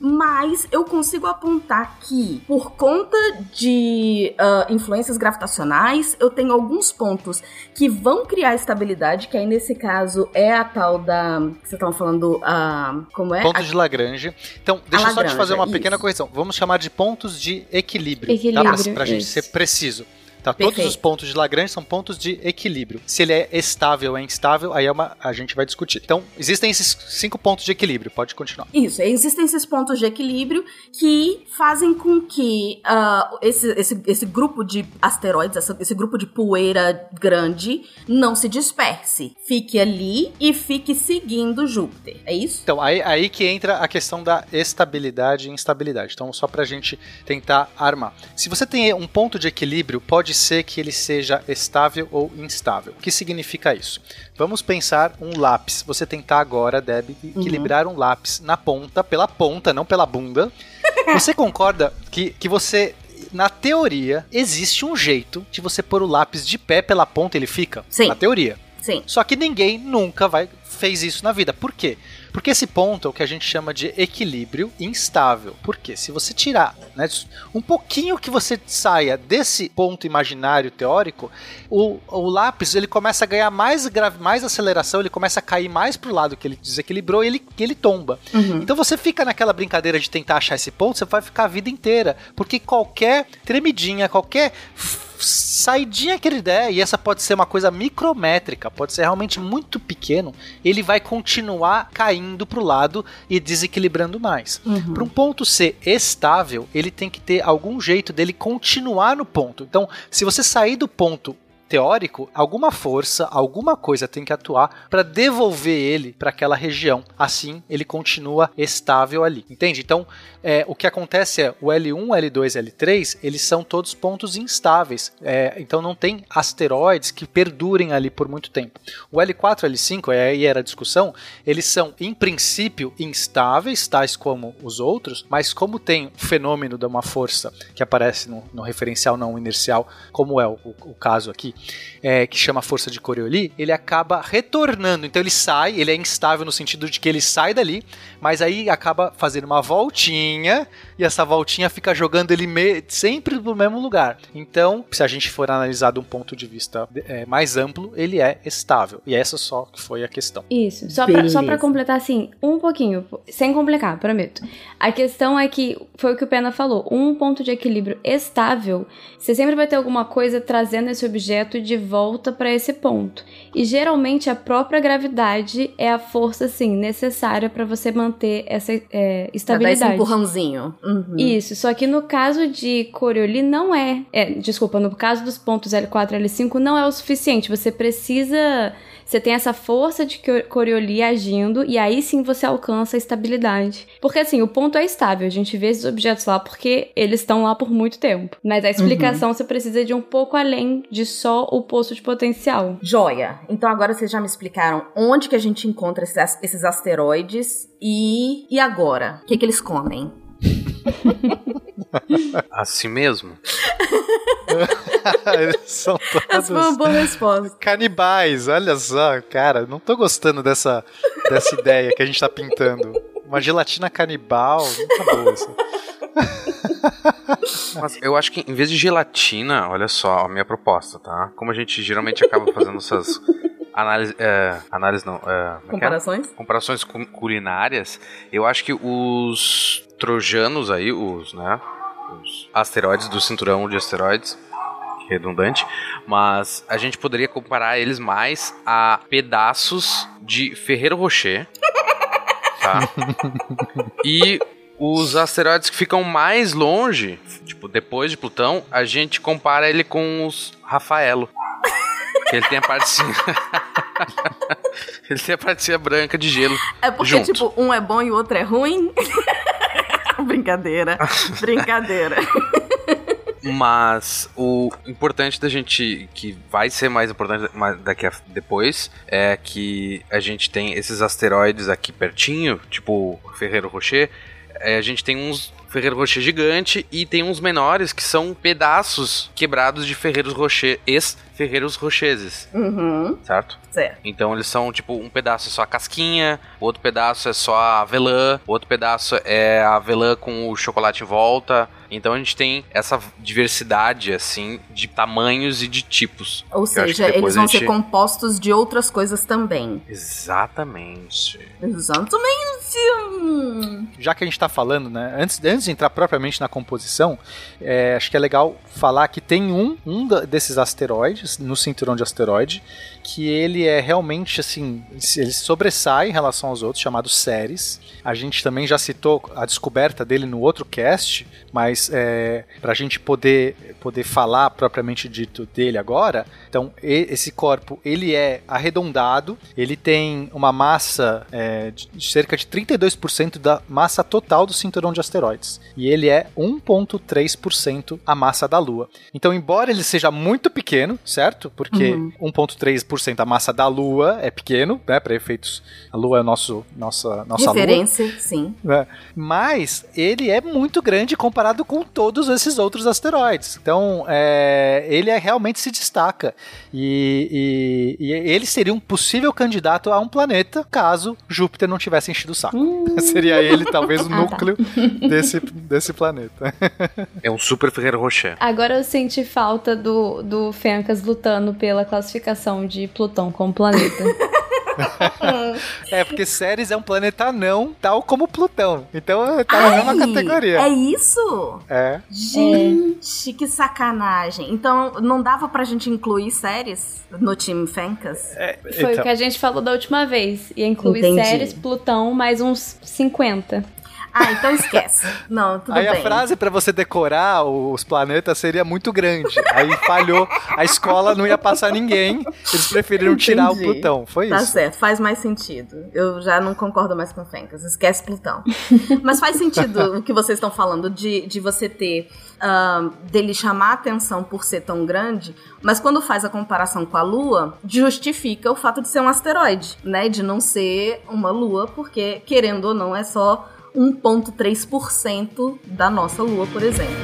Mas eu consigo apontar que, por conta de ah, influências gravitacionais, eu tenho alguns pontos que vão criar estabilidade, que aí nesse caso é a tal da. que Vocês estavam falando. ah, como é? Ponto A- de Lagrange. Então, deixa eu só te fazer uma isso. pequena correção. Vamos chamar de pontos de equilíbrio. Equilíbrio, Tá? Pra, pra gente ser preciso. Tá? Todos os pontos de Lagrange são pontos de equilíbrio. Se ele é estável ou é instável, aí é uma, a gente vai discutir. Então, existem esses cinco pontos de equilíbrio. Pode continuar. Isso, existem esses pontos de equilíbrio que fazem com que ah, esse, esse, esse grupo de asteroides, essa- esse grupo de poeira grande, não se disperse. Fique ali e fique seguindo Júpiter. É isso? Então, aí, aí que entra a questão da estabilidade e instabilidade. Então, só pra gente tentar armar. Se você tem um ponto de equilíbrio, pode ser que ele seja estável ou instável. O que significa isso? Vamos pensar um lápis. Você tentar agora, Deb, equilibrar um lápis na ponta, pela ponta, não pela bunda. Você concorda que, que você. Na teoria, existe um jeito de você pôr o lápis de pé pela ponta e ele fica? Sim. Na teoria. Sim. Só que ninguém nunca vai fez isso na vida. Por quê? Porque esse ponto é o que a gente chama de equilíbrio instável. Porque se você tirar né, um pouquinho que você saia desse ponto imaginário teórico, o, o lápis ele começa a ganhar mais, grave, mais aceleração, ele começa a cair mais pro lado que ele desequilibrou e ele, ele tomba. Uhum. Então você fica naquela brincadeira de tentar achar esse ponto, você vai ficar a vida inteira. Porque qualquer tremidinha, qualquer saidinha que ele der, e essa pode ser uma coisa micrométrica, pode ser realmente muito pequeno, ele vai continuar caindo pro lado e desequilibrando mais. Uhum. Para um ponto ser estável, ele tem que ter algum jeito dele continuar no ponto. Então, se você sair do ponto teórico, alguma força, alguma coisa tem que atuar para devolver ele para aquela região. Assim, ele continua estável ali. Entende? Então, é, o que acontece é o L1, L2, L3, eles são todos pontos instáveis. É, então, não tem asteroides que perdurem ali por muito tempo. O L4, L5, é, aí era a discussão, eles são, em princípio, instáveis, tais como os outros, mas como tem o fenômeno de uma força que aparece no, no referencial não inercial, como é o, o caso aqui, é, que chama força de Coriolis, ele acaba retornando. Então ele sai, ele é instável no sentido de que ele sai dali, mas aí acaba fazendo uma voltinha e essa voltinha fica jogando ele me- sempre no mesmo lugar. Então, se a gente for analisar de um ponto de vista é, mais amplo, ele é estável. E essa só que foi a questão. Isso. Só pra, só pra completar, assim, um pouquinho, sem complicar, prometo. A questão é que, foi o que o Pena falou, um ponto de equilíbrio estável, você sempre vai ter alguma coisa trazendo esse objeto de volta pra esse ponto. E geralmente a própria gravidade é a força, assim, necessária pra você manter essa é, Pra dar esse estabilidade. empurrãozinho. Uhum. Isso, só que no caso de Coriolis não é, é. Desculpa, no caso dos pontos L4 e L5 não é o suficiente. Você precisa você tem essa força de Coriolis agindo e aí sim você alcança a estabilidade. Porque assim, o ponto é estável, a gente vê esses objetos lá porque eles estão lá por muito tempo. Mas a explicação uhum. você precisa de um pouco além de só o poço de potencial. Joia. Então agora vocês já me explicaram onde que a gente encontra esses, esses asteroides e e agora? O que que eles comem? assim mesmo? Eles são todos Essa foi uma boa resposta. Canibais, olha só, cara, não tô gostando dessa, dessa ideia que a gente tá pintando. Uma gelatina canibal, não tá boa isso. Mas eu acho que em vez de gelatina, olha só a minha proposta, tá? Como a gente geralmente acaba fazendo essas análise, é, análise não, é, é, é? comparações, comparações culinárias, eu acho que os trojanos aí, os, né, os asteroides do cinturão de asteroides, redundante, mas a gente poderia comparar eles mais a pedaços de Ferreiro Rocher, tá? e os asteroides que ficam mais longe, tipo, depois de Plutão, a gente compara ele com os Rafaelo. Que ele tem a partezinha. ele tem a partezinha branca de gelo. É porque, junto. tipo, um é bom e o outro é ruim? Brincadeira. Brincadeira. Mas o importante da gente, que vai ser mais importante daqui a depois, é que a gente tem esses asteroides aqui pertinho, tipo Ferreiro Rocher. É, a gente tem uns Ferreiro Rocher gigante e tem uns menores que são pedaços quebrados de Ferreiros Rocher, ex-Ferreiros Rocheses. Uhum. Certo? Certo. Então eles são tipo um pedaço é só a casquinha, outro pedaço é só a avelã, outro pedaço é a avelã com o chocolate em volta. Então a gente tem essa diversidade, assim, de tamanhos e de tipos. Ou seja, eles vão gente... ser compostos de outras coisas também. Exatamente. Exatamente. Já que a gente tá falando, né? Antes, antes de entrar propriamente na composição, é, acho que é legal falar que tem um, um desses asteroides, no cinturão de asteroide, que ele é realmente assim, ele sobressai em relação aos outros, chamado Ceres. A gente também já citou a descoberta dele no outro cast, mas é, para a gente poder, poder falar propriamente dito dele agora, então esse corpo ele é arredondado, ele tem uma massa é, de cerca de 32% da massa total do cinturão de asteroides e ele é 1,3% a massa da Lua. Então, embora ele seja muito pequeno, certo? Porque uhum. 1,3% 10% a massa da Lua é pequeno, né? Para efeitos. A Lua é nosso, nossa, nossa Referência, Lua. sim. É. Mas ele é muito grande comparado com todos esses outros asteroides. Então, é, ele é, realmente se destaca. E, e, e, ele seria um possível candidato a um planeta caso Júpiter não tivesse enchido o saco. Hum. Seria ele, talvez, o núcleo desse, desse planeta. é um super Ferreiro Rocher. Agora eu senti falta do, do Fencas lutando pela classificação de Plutão como planeta. é, porque Ceres é um planeta não, tal como Plutão. Então tá na mesma categoria. É isso? É. Gente, que sacanagem. Então não dava pra gente incluir Ceres no time Fencas? É, Foi então. o que a gente falou da última vez. Ia incluir Entendi. Ceres, Plutão, mais uns 50. Ah, então esquece. Não, tudo Aí bem. Aí a frase para você decorar os planetas seria muito grande. Aí falhou, a escola não ia passar ninguém, eles preferiram Entendi. tirar o Plutão. Foi tá isso. Tá certo, faz mais sentido. Eu já não concordo mais com o Fencas, esquece Plutão. Mas faz sentido o que vocês estão falando de, de você ter. Uh, dele chamar a atenção por ser tão grande, mas quando faz a comparação com a Lua, justifica o fato de ser um asteroide, né? De não ser uma Lua, porque, querendo ou não, é só 1,3% da nossa Lua, por exemplo.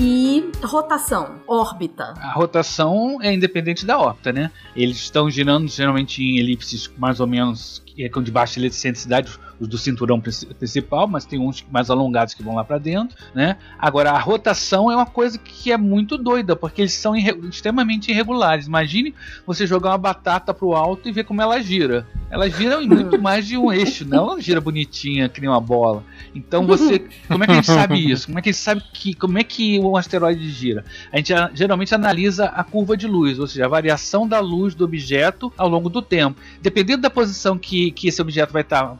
E rotação, órbita. A rotação é independente da órbita, né? Eles estão girando geralmente em elipses mais ou menos é, com de baixa excentricidade os do cinturão principal, mas tem uns mais alongados que vão lá para dentro, né? Agora a rotação é uma coisa que é muito doida, porque eles são irre extremamente irregulares. Imagine você jogar uma batata pro alto e ver como ela gira. Ela gira em muito mais de um eixo, não ela gira bonitinha que nem uma bola. Então você, como é que a gente sabe isso? Como é que a gente sabe que como é que um asteroide gira? A gente geralmente analisa a curva de luz, ou seja, a variação da luz do objeto ao longo do tempo. Dependendo da posição que que, que esse objeto vai estar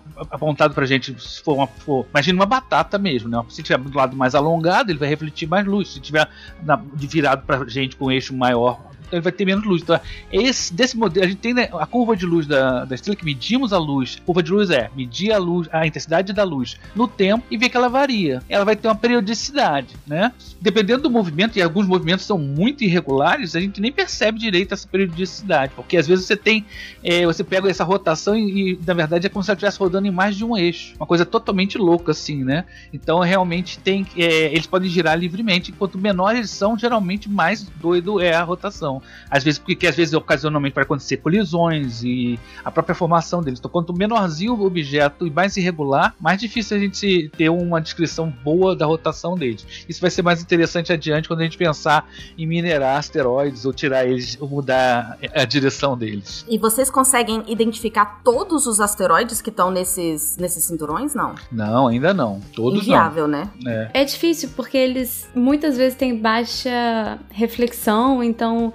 apontado pra gente, se for uma. For, imagina uma batata mesmo, né? Se tiver do lado mais alongado, ele vai refletir mais luz. Se tiver na, virado pra gente com eixo maior ele vai ter menos luz. Então, esse, desse modelo, a gente tem né, a curva de luz da, da estrela que medimos a luz. A curva de luz é medir a luz, a intensidade da luz no tempo e ver que ela varia. Ela vai ter uma periodicidade, né? Dependendo do movimento, e alguns movimentos são muito irregulares, a gente nem percebe direito essa periodicidade, porque às vezes você tem, é, você pega essa rotação e, e, na verdade é como se ela estivesse rodando em mais de um eixo, uma coisa totalmente louca assim, né? Então realmente tem, é, eles podem girar livremente, enquanto menor eles são, geralmente mais doido é a rotação. Às vezes, porque às vezes ocasionalmente vai acontecer colisões e a própria formação deles. Então, quanto menorzinho o objeto e mais irregular, mais difícil a gente ter uma descrição boa da rotação deles. Isso vai ser mais interessante adiante quando a gente pensar em minerar asteroides ou tirar eles, ou mudar a direção deles. E vocês conseguem identificar todos os asteroides que estão nesses, nesses cinturões? Não. Não, ainda não. Todos Inviável, não. né? É. é difícil porque eles muitas vezes têm baixa reflexão, então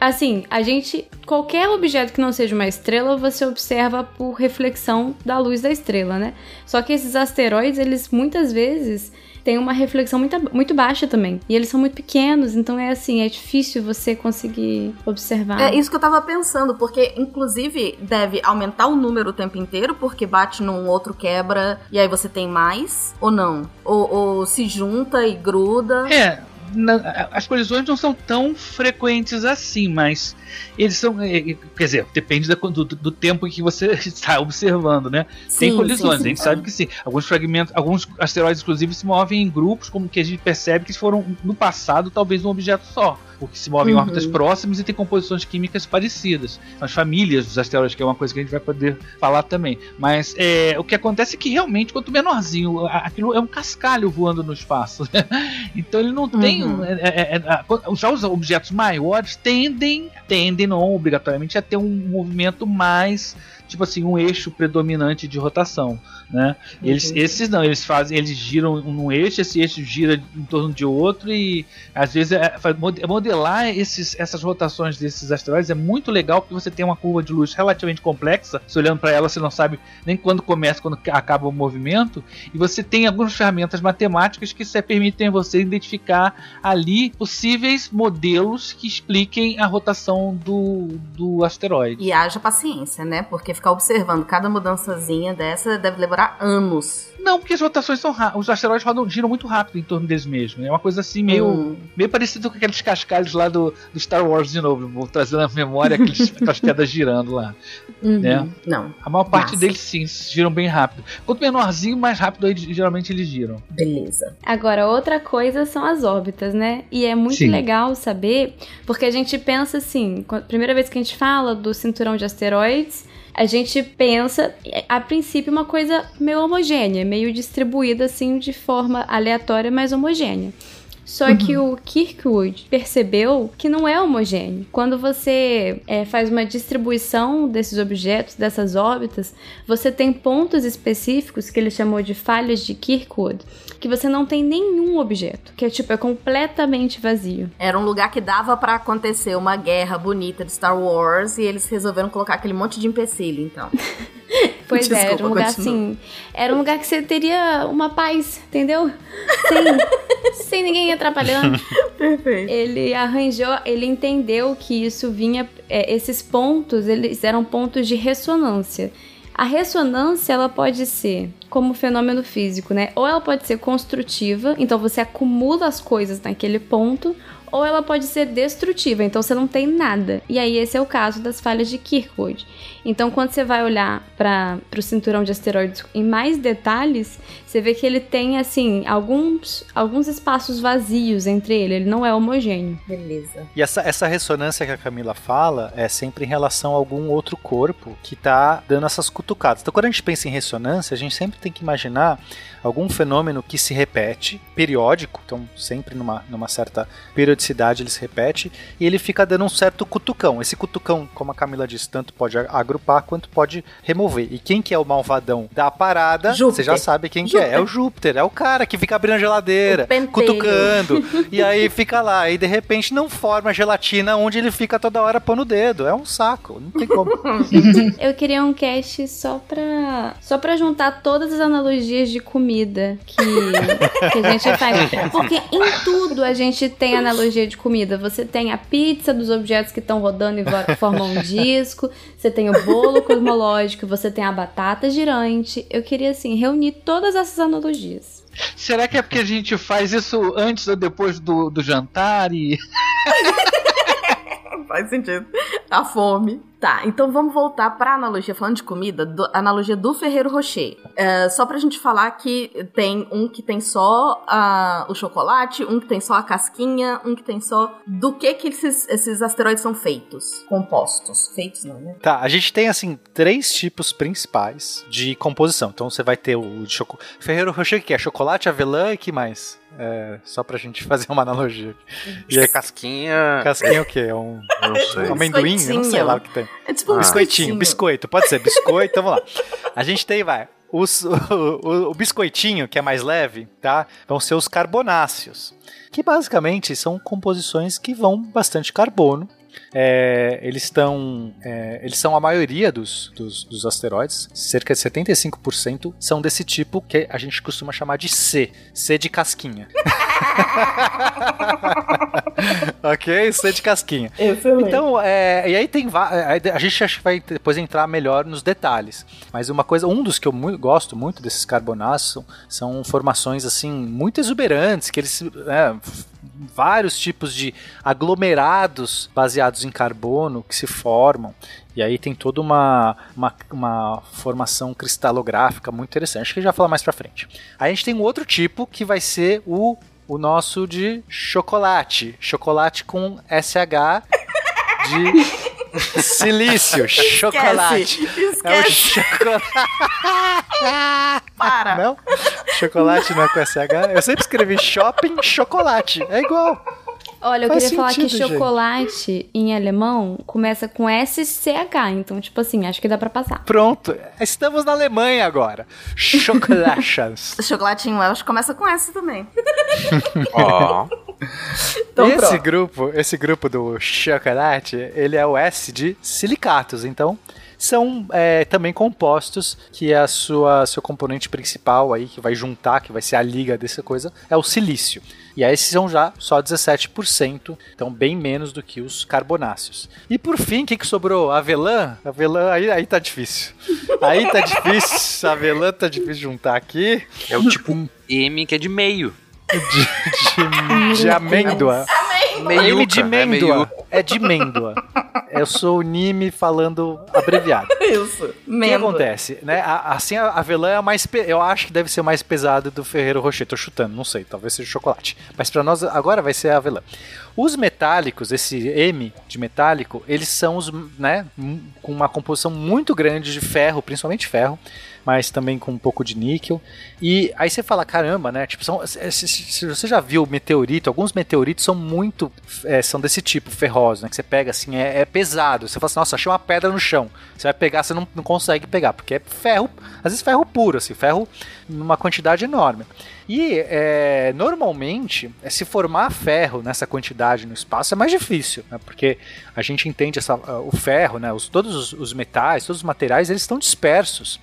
assim, a gente. Qualquer objeto que não seja uma estrela, você observa por reflexão da luz da estrela, né? Só que esses asteroides, eles muitas vezes têm uma reflexão muito, muito baixa também. E eles são muito pequenos, então é assim, é difícil você conseguir observar. É isso que eu tava pensando, porque inclusive deve aumentar o número o tempo inteiro, porque bate num outro quebra e aí você tem mais, ou não? Ou, ou se junta e gruda. É, as colisões não são tão frequentes assim, mas eles são. É, é, quer dizer, depende do, do, tempo em que você está observando, né? Sim, Tem colisões, sim, sim, a gente sabe que sim. Alguns fragmentos, alguns asteroides, inclusive, se movem em grupos, como que a gente percebe que foram no passado talvez um objeto só porque se movem uhum. em órbitas próximas e tem composições químicas parecidas. As famílias dos asteroides, que é uma coisa que a gente vai poder falar também. Mas é, o que acontece é que realmente, quanto menorzinho, aquilo é um cascalho voando no espaço. então ele não tem. Uhum. É, é, é, já os objetos maiores tendem, tendem não obrigatoriamente a ter um movimento mais tipo assim, um eixo predominante de rotação, né? Eles, uhum. Esses não, eles fazem, eles giram num eixo, esse eixo gira em torno de outro e às vezes é, modelar esses, essas rotações desses asteroides é muito legal porque você tem uma curva de luz relativamente complexa, se olhando para ela você não sabe nem quando começa, quando acaba o movimento, e você tem algumas ferramentas matemáticas que permitem você identificar ali possíveis modelos que expliquem a rotação do, do asteroide. E haja paciência, né? Porque ficar observando cada mudançazinha dessa deve levar anos. Não, porque as rotações são rápidas. Os asteroides rodam, giram muito rápido em torno deles mesmos. É uma coisa assim meio, hum. meio parecido com aqueles cascalhos lá do, do Star Wars de novo. Vou trazer na memória aqueles, aquelas pedras girando lá. Uhum. Né? Não. A maior parte Massa. deles sim, giram bem rápido. Quanto menorzinho, mais rápido eles, geralmente eles giram. Beleza. Agora, outra coisa são as órbitas, né? E é muito sim. legal saber, porque a gente pensa assim, a primeira vez que a gente fala do cinturão de asteroides, a gente pensa, a princípio, uma coisa meio homogênea, meio distribuída assim de forma aleatória, mas homogênea. Só uhum. que o Kirkwood percebeu que não é homogêneo. Quando você é, faz uma distribuição desses objetos, dessas órbitas, você tem pontos específicos que ele chamou de falhas de Kirkwood, que você não tem nenhum objeto, que é tipo é completamente vazio. Era um lugar que dava para acontecer uma guerra bonita de Star Wars e eles resolveram colocar aquele monte de empecilho, então. Pois Desculpa, é, era um lugar continua. assim. Era um lugar que você teria uma paz, entendeu? Sem, sem ninguém atrapalhando. Perfeito. Ele arranjou, ele entendeu que isso vinha. É, esses pontos, eles eram pontos de ressonância. A ressonância, ela pode ser como fenômeno físico, né? Ou ela pode ser construtiva, então você acumula as coisas naquele ponto, ou ela pode ser destrutiva, então você não tem nada. E aí esse é o caso das falhas de Kirkwood. Então quando você vai olhar para o cinturão de asteroides em mais detalhes, você vê que ele tem assim alguns alguns espaços vazios entre ele, ele não é homogêneo. Beleza. E essa, essa ressonância que a Camila fala é sempre em relação a algum outro corpo que está dando essas cutucadas. Então quando a gente pensa em ressonância, a gente sempre tem que imaginar algum fenômeno que se repete, periódico, então sempre numa, numa certa periodicidade ele se repete, e ele fica dando um certo cutucão. Esse cutucão, como a Camila disse, tanto pode agrupar quanto pode remover. E quem que é o malvadão da parada, Júpiter. você já sabe quem Júpiter. que é. É o Júpiter, é o cara que fica abrindo a geladeira, cutucando, e aí fica lá, e de repente não forma gelatina onde ele fica toda hora pondo o dedo. É um saco, não tem como. Eu queria um cast só pra, só pra juntar todas as analogias de comida que, que a gente faz. Porque em tudo a gente tem analogia de comida. Você tem a pizza dos objetos que estão rodando e formam um disco, você tem o bolo cosmológico, você tem a batata girante. Eu queria, assim, reunir todas essas analogias. Será que é porque a gente faz isso antes ou depois do, do jantar e. Faz sentido. A fome. Tá, então vamos voltar pra analogia, falando de comida, do- analogia do Ferreiro Rocher. É, só pra gente falar que tem um que tem só ah, o chocolate, um que tem só a casquinha, um que tem só. Do que que esses, esses asteroides são feitos? Compostos. Feitos não, né? Tá, a gente tem assim três tipos principais de composição. Então você vai ter o de choco... Ferreiro Rocher, que é chocolate, avelã e que mais? É, só pra gente fazer uma analogia. E aí, Casquinha. casquinha o quê? É um Não sei. amendoim? Eu não sei lá o que tem. É tipo um Ah. Biscoitinho, biscoito, pode ser biscoito, então vamos lá. A gente tem, vai, os- o, o- o biscoitinho, que é mais leve, tá? Vão ser os carbonáceos, que basicamente são composições que vão bastante carbono. É, eles estão. é, eles são a maioria dos, dos, dos asteroides, cerca de 75% são desse tipo que a gente costuma chamar de C, C de casquinha. ok? C de casquinha. Excelente. Então, é, e aí tem é, a gente acho que vai depois entrar melhor nos detalhes. Mas uma coisa, um dos que eu mu- gosto muito desses carbonáceos são, formações assim muito exuberantes, que eles é, vários tipos de aglomerados baseados em carbono que se formam. E aí tem toda uma, uma, uma formação cristalográfica muito interessante. Acho que a gente vai falar mais pra frente. Aí a gente tem um outro tipo que vai ser o, o nosso de chocolate. Chocolate com SH de silício. chocolate. Esquece. É o chocolate. Para. Não? Chocolate não é com SH? Eu sempre escrevi shopping chocolate. É igual. Olha, eu Faz queria falar que sentido, gente. chocolate em alemão começa com SCH, então, tipo assim, acho que dá pra passar. Pronto. Estamos na Alemanha agora. Chocolachas. Chocolatinho Welsh começa com S também. Ó. Então, esse pronto. grupo, esse grupo do chocolate, ele é o S de silicatos, então são é, também compostos que a sua seu componente principal aí que vai juntar, que vai ser a liga dessa coisa, é o silício. E aí esses são já só 17%, então bem menos do que os carbonáceos. E por fim, o que, que sobrou? Avelã? Avelã, aí, aí tá difícil. Aí tá difícil, avelã tá difícil juntar aqui. É o tipo M que é de meio. De, de amêndoa. Meiuca, M de é mêndoa. meiuca. É de mêndoa. Eu sou o Nime falando abreviado. Isso. O que acontece? Né? A- Assim, a avelã é a mais. pe- Eu acho que deve ser mais pesado do Ferreiro Rocher. Tô chutando, não sei. Talvez seja chocolate. Mas pra nós, agora vai ser a avelã. Os metálicos, esse M de metálico, eles são os, né, com uma composição muito grande de ferro, principalmente ferro, mas também com um pouco de níquel. E aí você fala, caramba, né? Tipo, são, se, se- você já viu meteorito, alguns meteoritos são muito, é, são desse tipo, ferrosos, né? Que você pega assim, é, é pesado. Você fala assim, nossa, achei uma pedra no chão. Você vai pegar, você não, não consegue pegar, porque é ferro, às vezes ferro puro, assim, ferro numa quantidade enorme. E é, normalmente, é, se formar ferro nessa quantidade no espaço é mais difícil, né? porque a gente entende essa, o ferro, né? os, todos os, os metais, todos os materiais, eles estão dispersos.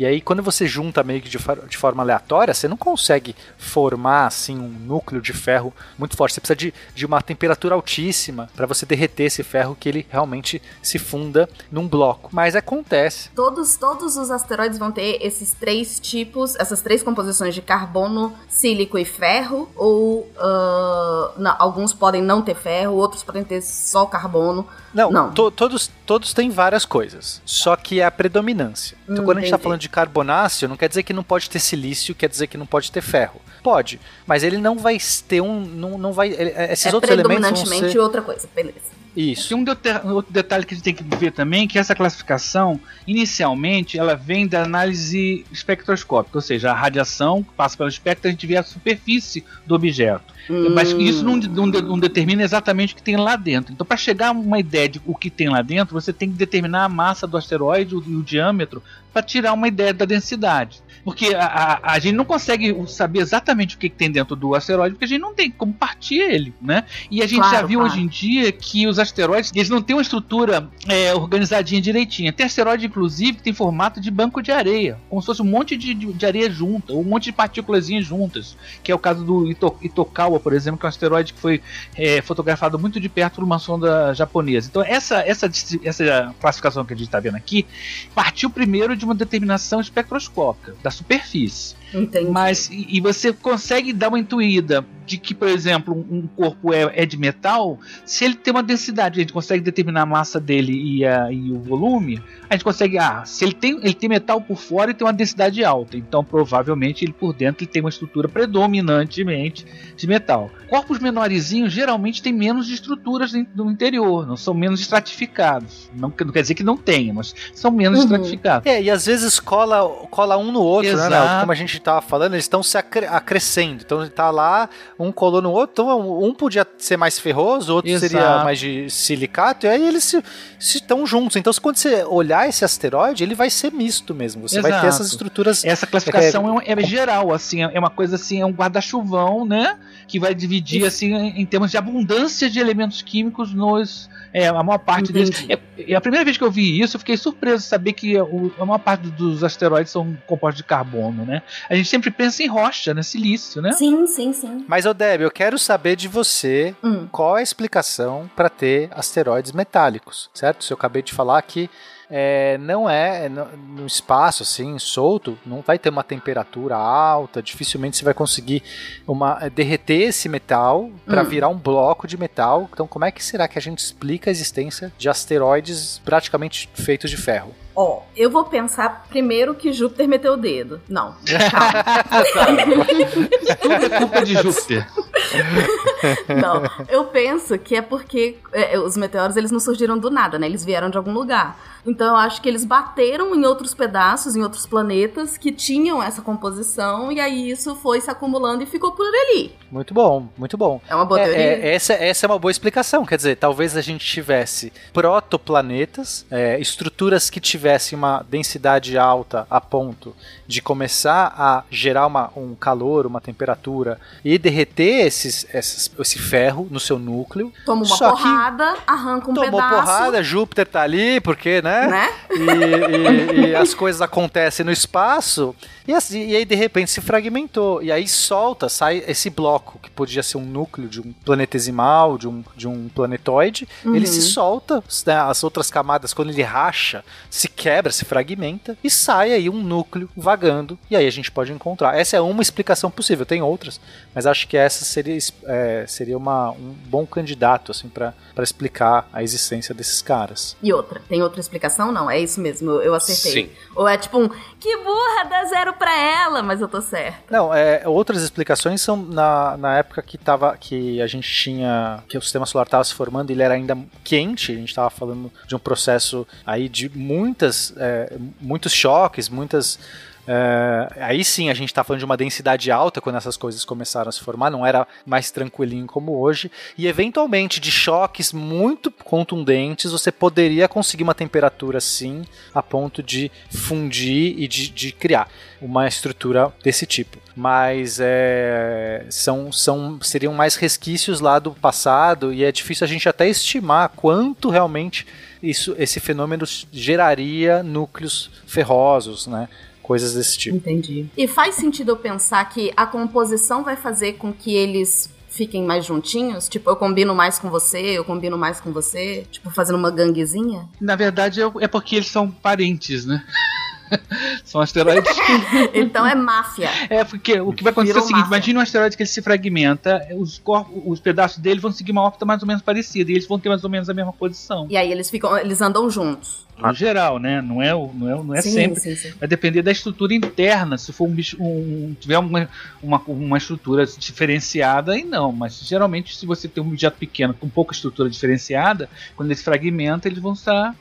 E aí, quando você junta meio que de, de forma aleatória, você não consegue formar assim um núcleo de ferro muito forte. Você precisa de, de uma temperatura altíssima para você derreter esse ferro que ele realmente se funda num bloco. Mas acontece. Todos, todos os asteroides vão ter esses três tipos, essas três composições de carbono, sílico e ferro, ou ah, não, alguns podem não ter ferro, outros podem ter só carbono. Não, Não. to- todos, todos têm várias coisas, só que é a predominância. Então, Hum, quando a gente está falando de carbonáceo, não quer dizer que não pode ter silício, quer dizer que não pode ter ferro. Pode, mas ele não vai ter um. Não, não vai, ele- esses é outros elementos vão predominantemente ser. outra coisa, beleza. Isso. Tem um outro detalhe que a gente tem que ver também, que essa classificação, inicialmente, ela vem da análise espectroscópica, ou seja, a radiação passa pelo espectro a gente vê a superfície do objeto. Mas Hum, isso não, não não determina exatamente o que tem lá dentro. Então, para chegar a uma ideia de o que tem lá dentro, você tem que determinar a massa do asteroide e o, e o diâmetro para tirar uma ideia da densidade. Porque a, a, a gente não consegue saber exatamente o que, que tem dentro do asteroide, porque a gente não tem como partir ele, né? E a gente Claro, já viu claro. hoje em dia que os asteroides, eles não têm uma estrutura é, organizadinha direitinha. Tem asteroide, inclusive, que tem formato de banco de areia, como se fosse um monte de, de, de areia junta, ou um monte de partículas juntas, que é o caso do Ito, Itokawa, por exemplo, que é um asteroide que foi é, fotografado muito de perto por uma sonda japonesa. Então, essa, essa, essa classificação que a gente está vendo aqui partiu primeiro de uma determinação espectroscópica da superfície. Entendi. Mas e, e você consegue dar uma intuída de que, por exemplo, um um corpo é, é de metal, se ele tem uma densidade, a gente consegue determinar a massa dele e, a- e o volume, a gente consegue, ah, se ele tem, ele tem metal por fora e tem uma densidade alta, então provavelmente ele por dentro ele tem uma estrutura predominantemente de metal. Corpos menorzinhos geralmente têm menos estruturas no interior, não são menos estratificados. Não, não quer dizer que não tenha, mas são menos Uhum. estratificados. É, e às vezes cola, cola um no outro, né? Exato. Léo? Como a gente tava falando, eles estão se acre- acrescendo. Então tá lá, um colou no outro, então um podia ser mais ferroso, o outro Exato. seria mais de silicato, e aí eles se estão juntos. Então, quando você olhar esse asteroide, ele vai ser misto mesmo. Você vai ter Exato. essas estruturas. Essa classificação é, é geral, assim, é uma coisa assim, é um guarda-chuvão, né? Que vai dividir, assim, em, termos de abundância de elementos químicos nos. É, a maior parte deles. Entendi. É, é a primeira vez que eu vi isso, eu fiquei surpreso de saber que o- a maior parte dos asteroides são compostos de carbono, né? A gente sempre pensa em rocha, né? Silício, né? Sim, sim, sim. Mas, ô Deb, eu quero saber de você Hum. qual é a explicação para ter asteroides metálicos, certo? Se eu acabei de falar que é, não é no, no espaço assim solto, não vai ter uma temperatura alta, dificilmente você vai conseguir uma, é, derreter esse metal para Hum. virar um bloco de metal. Então, como é que será que a gente explica a existência de asteroides praticamente feitos de ferro? Ó, eu vou pensar primeiro que Júpiter meteu o dedo. Não. Tudo é culpa de Júpiter. Não, eu penso que é porque é, os meteoros eles não surgiram do nada, né? Eles vieram de algum lugar. Então eu acho que eles bateram em outros pedaços, em outros planetas que tinham essa composição e aí isso foi se acumulando e ficou por ali. Muito bom, muito bom. É uma boa É, teoria. é, essa, essa é uma boa explicação. Quer dizer, talvez a gente tivesse protoplanetas, é, estruturas que tivessem uma densidade alta a ponto de começar a gerar uma, um calor, uma temperatura e derreter esses, esses- esse ferro no seu núcleo. Toma uma Só porrada, arranca um Tomou pedaço. porrada, Júpiter tá ali, porque, né? Né? E, e- e as coisas acontecem no espaço e, assim, e aí de repente se fragmentou e aí solta, sai esse bloco que podia ser um núcleo de um planetesimal, de um, de um planetoide, Uhum. ele se solta, né, as outras camadas quando ele racha, se quebra, se fragmenta e sai aí um núcleo vagando e aí a gente pode encontrar. Essa é uma explicação possível, tem outras, mas acho que essa seria, é, seria uma, um bom candidato assim para explicar a existência desses caras. E outra, tem outra explicação? Não, é isso mesmo, eu acertei. Sim. Ou é tipo um, que burra, dá zero pra ela, mas eu tô certa. Não, é, outras explicações são na, na época que, tava, que a gente tinha. que o sistema solar estava se formando, ele era ainda quente, a gente estava falando de um processo aí de muitas. é, muitos choques, muitas. É, aí sim a gente está falando de uma densidade alta quando essas coisas começaram a se formar, não era mais tranquilinho como hoje. E eventualmente de choques muito contundentes, você poderia conseguir uma temperatura sim a ponto de fundir e de, de criar uma estrutura desse tipo. Mas é, são, são, seriam mais resquícios lá do passado e é difícil a gente até estimar quanto realmente isso, esse fenômeno geraria núcleos ferrosos, né? Coisas desse tipo. Entendi. E faz sentido eu pensar que a composição vai fazer com que eles fiquem mais juntinhos? Tipo, eu combino mais com você, eu combino mais com você? Tipo, fazendo uma ganguezinha? Na verdade, é- é porque eles são parentes, né? são asteroides que Então é máfia. É, porque o que vai acontecer é o Virou seguinte: máfia. imagine um asteroide que ele se fragmenta, os, corpos, os pedaços dele vão seguir uma órbita mais ou menos parecida, e eles vão ter mais ou menos a mesma posição. E aí eles ficam, eles andam juntos. No geral, né? Não é, não é, não é sim, sempre. sim, sim. Vai depender da estrutura interna. Se for um bicho, um, tiver uma, uma, uma estrutura diferenciada, aí não. Mas geralmente, se você tem um objeto pequeno com pouca estrutura diferenciada, quando ele se fragmenta, eles vão estar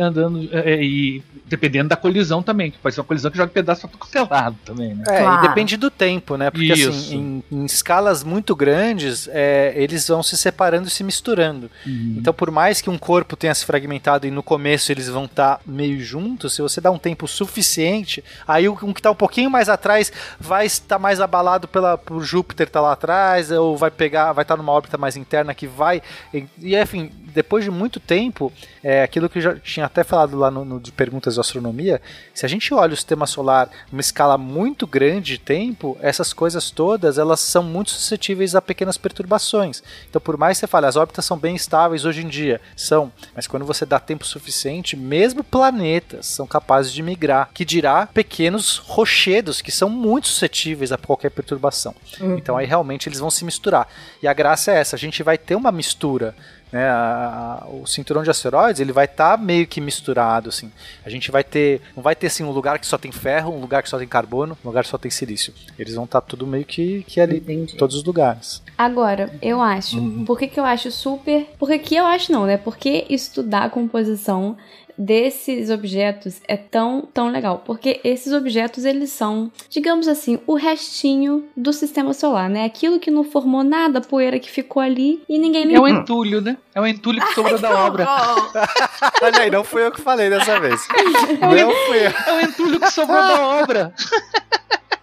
andando é, e dependendo da colisão também, que pode ser uma colisão que joga pedaço pra todo lado também, né? É, Claro. e depende do tempo, né? Porque Isso. assim, em, em escalas muito grandes, é, eles vão se separando e se misturando. Uhum. Então, por mais que um corpo tenha se fragmentado e no começo eles vão estar meio juntos, se você dá um tempo suficiente, aí o- um que está um pouquinho mais atrás vai estar mais abalado pela, por Júpiter estar lá atrás, ou vai pegar, vai estar numa órbita mais interna que vai. E, e, enfim, depois de muito tempo, é aquilo que eu já tinha até falado lá no, no de perguntas de astronomia, se a gente olha o sistema solar numa escala muito grande de tempo, essas coisas todas elas são muito suscetíveis a pequenas perturbações. Então, por mais que você fale, as órbitas são bem estáveis hoje em dia, são, mas quando você dá tempo suficiente, mesmo planetas são capazes de migrar, que dirá pequenos rochedos que são muito suscetíveis a qualquer perturbação. Então, aí realmente eles vão se misturar. E a graça é essa, a gente vai ter uma mistura né, a- a- o cinturão de asteroides ele vai estar meio que misturado assim. A gente vai ter, não vai ter assim um lugar que só tem ferro, um lugar que só tem carbono, um lugar que só tem silício. Eles vão estar tudo meio que, que ali, em todos os lugares. Agora, eu acho. Por que, que eu acho super. Por que, eu acho não, né? Porque estudar a composição desses objetos é tão, tão legal. Porque esses objetos, eles são, digamos assim, o restinho do sistema solar, né? Aquilo que não formou nada, a poeira que ficou ali e ninguém É um entulho, né? É um entulho que sobrou da obra. Olha aí, não fui eu que falei dessa vez. Não fui eu. É um entulho que sobrou da obra.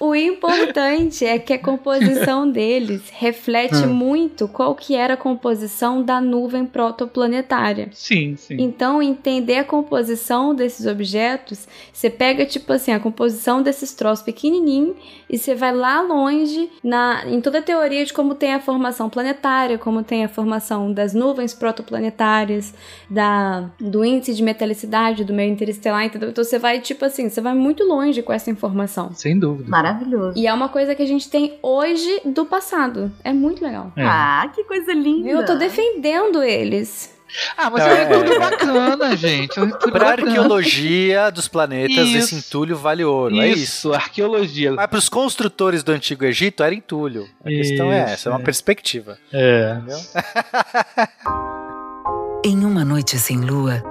O importante é que a composição deles reflete muito qual que era a composição da nuvem protoplanetária. Sim, sim. Então, entender a composição desses objetos, você pega, tipo assim, a composição desses troços pequenininhos e você vai lá longe na, em toda a teoria de como tem a formação planetária, como tem a formação das nuvens protoplanetárias, da, do índice de metalicidade do meio interestelar, entendeu? Então, você vai, tipo assim, você vai muito longe com essa informação. Sem dúvida. Maravilhoso. E é uma coisa que a gente tem hoje do passado. É muito legal. É. Ah, que coisa linda. Eu tô defendendo eles. Ah, mas Não, é um é- entulho bacana, gente. É um entulho Pra bacana. arqueologia dos planetas, Isso. esse entulho vale ouro. É isso. Isso, arqueologia. Mas pros construtores do Antigo Egito era entulho. A questão é Isso, essa, é uma é. perspectiva. É. Em uma noite sem lua,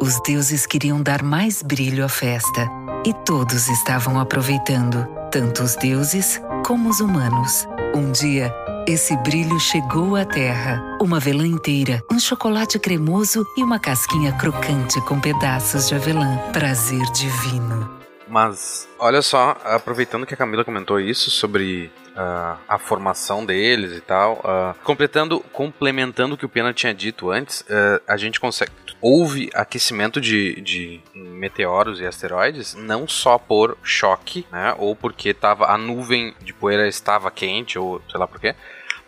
os deuses queriam dar mais brilho à festa e todos estavam aproveitando, tanto os deuses como os humanos. Um dia, esse brilho chegou à Terra. Uma avelã inteira, um chocolate cremoso e uma casquinha crocante com pedaços de avelã. Prazer divino. Mas, olha só, aproveitando que a Camila comentou isso sobre ah, a formação deles e tal, ah, completando, complementando o que o Pena tinha dito antes, ah, a gente consegue. Houve aquecimento de, de meteoros e asteroides não só por choque, né, ou porque tava, a nuvem de poeira estava quente, ou sei lá por quê.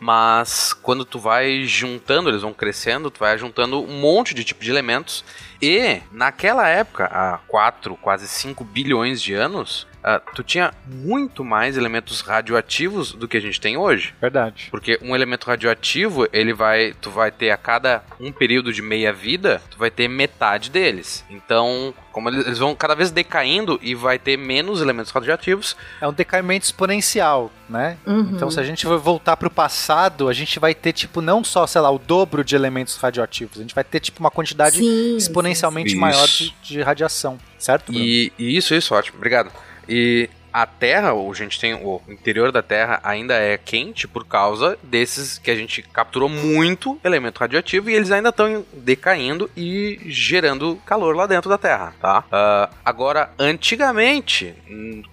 Mas quando tu vai juntando, eles vão crescendo, tu vai juntando um monte de tipo de elementos. E naquela época, há 4, quase 5 bilhões de anos, ah, tu tinha muito mais elementos radioativos do que a gente tem hoje. Verdade. Porque um elemento radioativo, ele vai, tu vai ter a cada um período de meia vida, tu vai ter metade deles. Então, como eles vão cada vez decaindo e vai ter menos elementos radioativos, É um decaimento exponencial, né? Uhum. Então, se a gente for voltar pro passado, a gente vai ter, tipo, não só, sei lá, o dobro de elementos radioativos. A gente vai ter, tipo, uma quantidade Sim, exponencialmente sim. maior Isso. de, de radiação. Certo, Bruno? E, e isso, isso, ótimo, obrigado. E a Terra, ou a gente tem o interior da Terra ainda é quente por causa desses que a gente capturou muito elemento radioativo e eles ainda estão decaindo e gerando calor lá dentro da Terra, tá? Ah, agora, antigamente,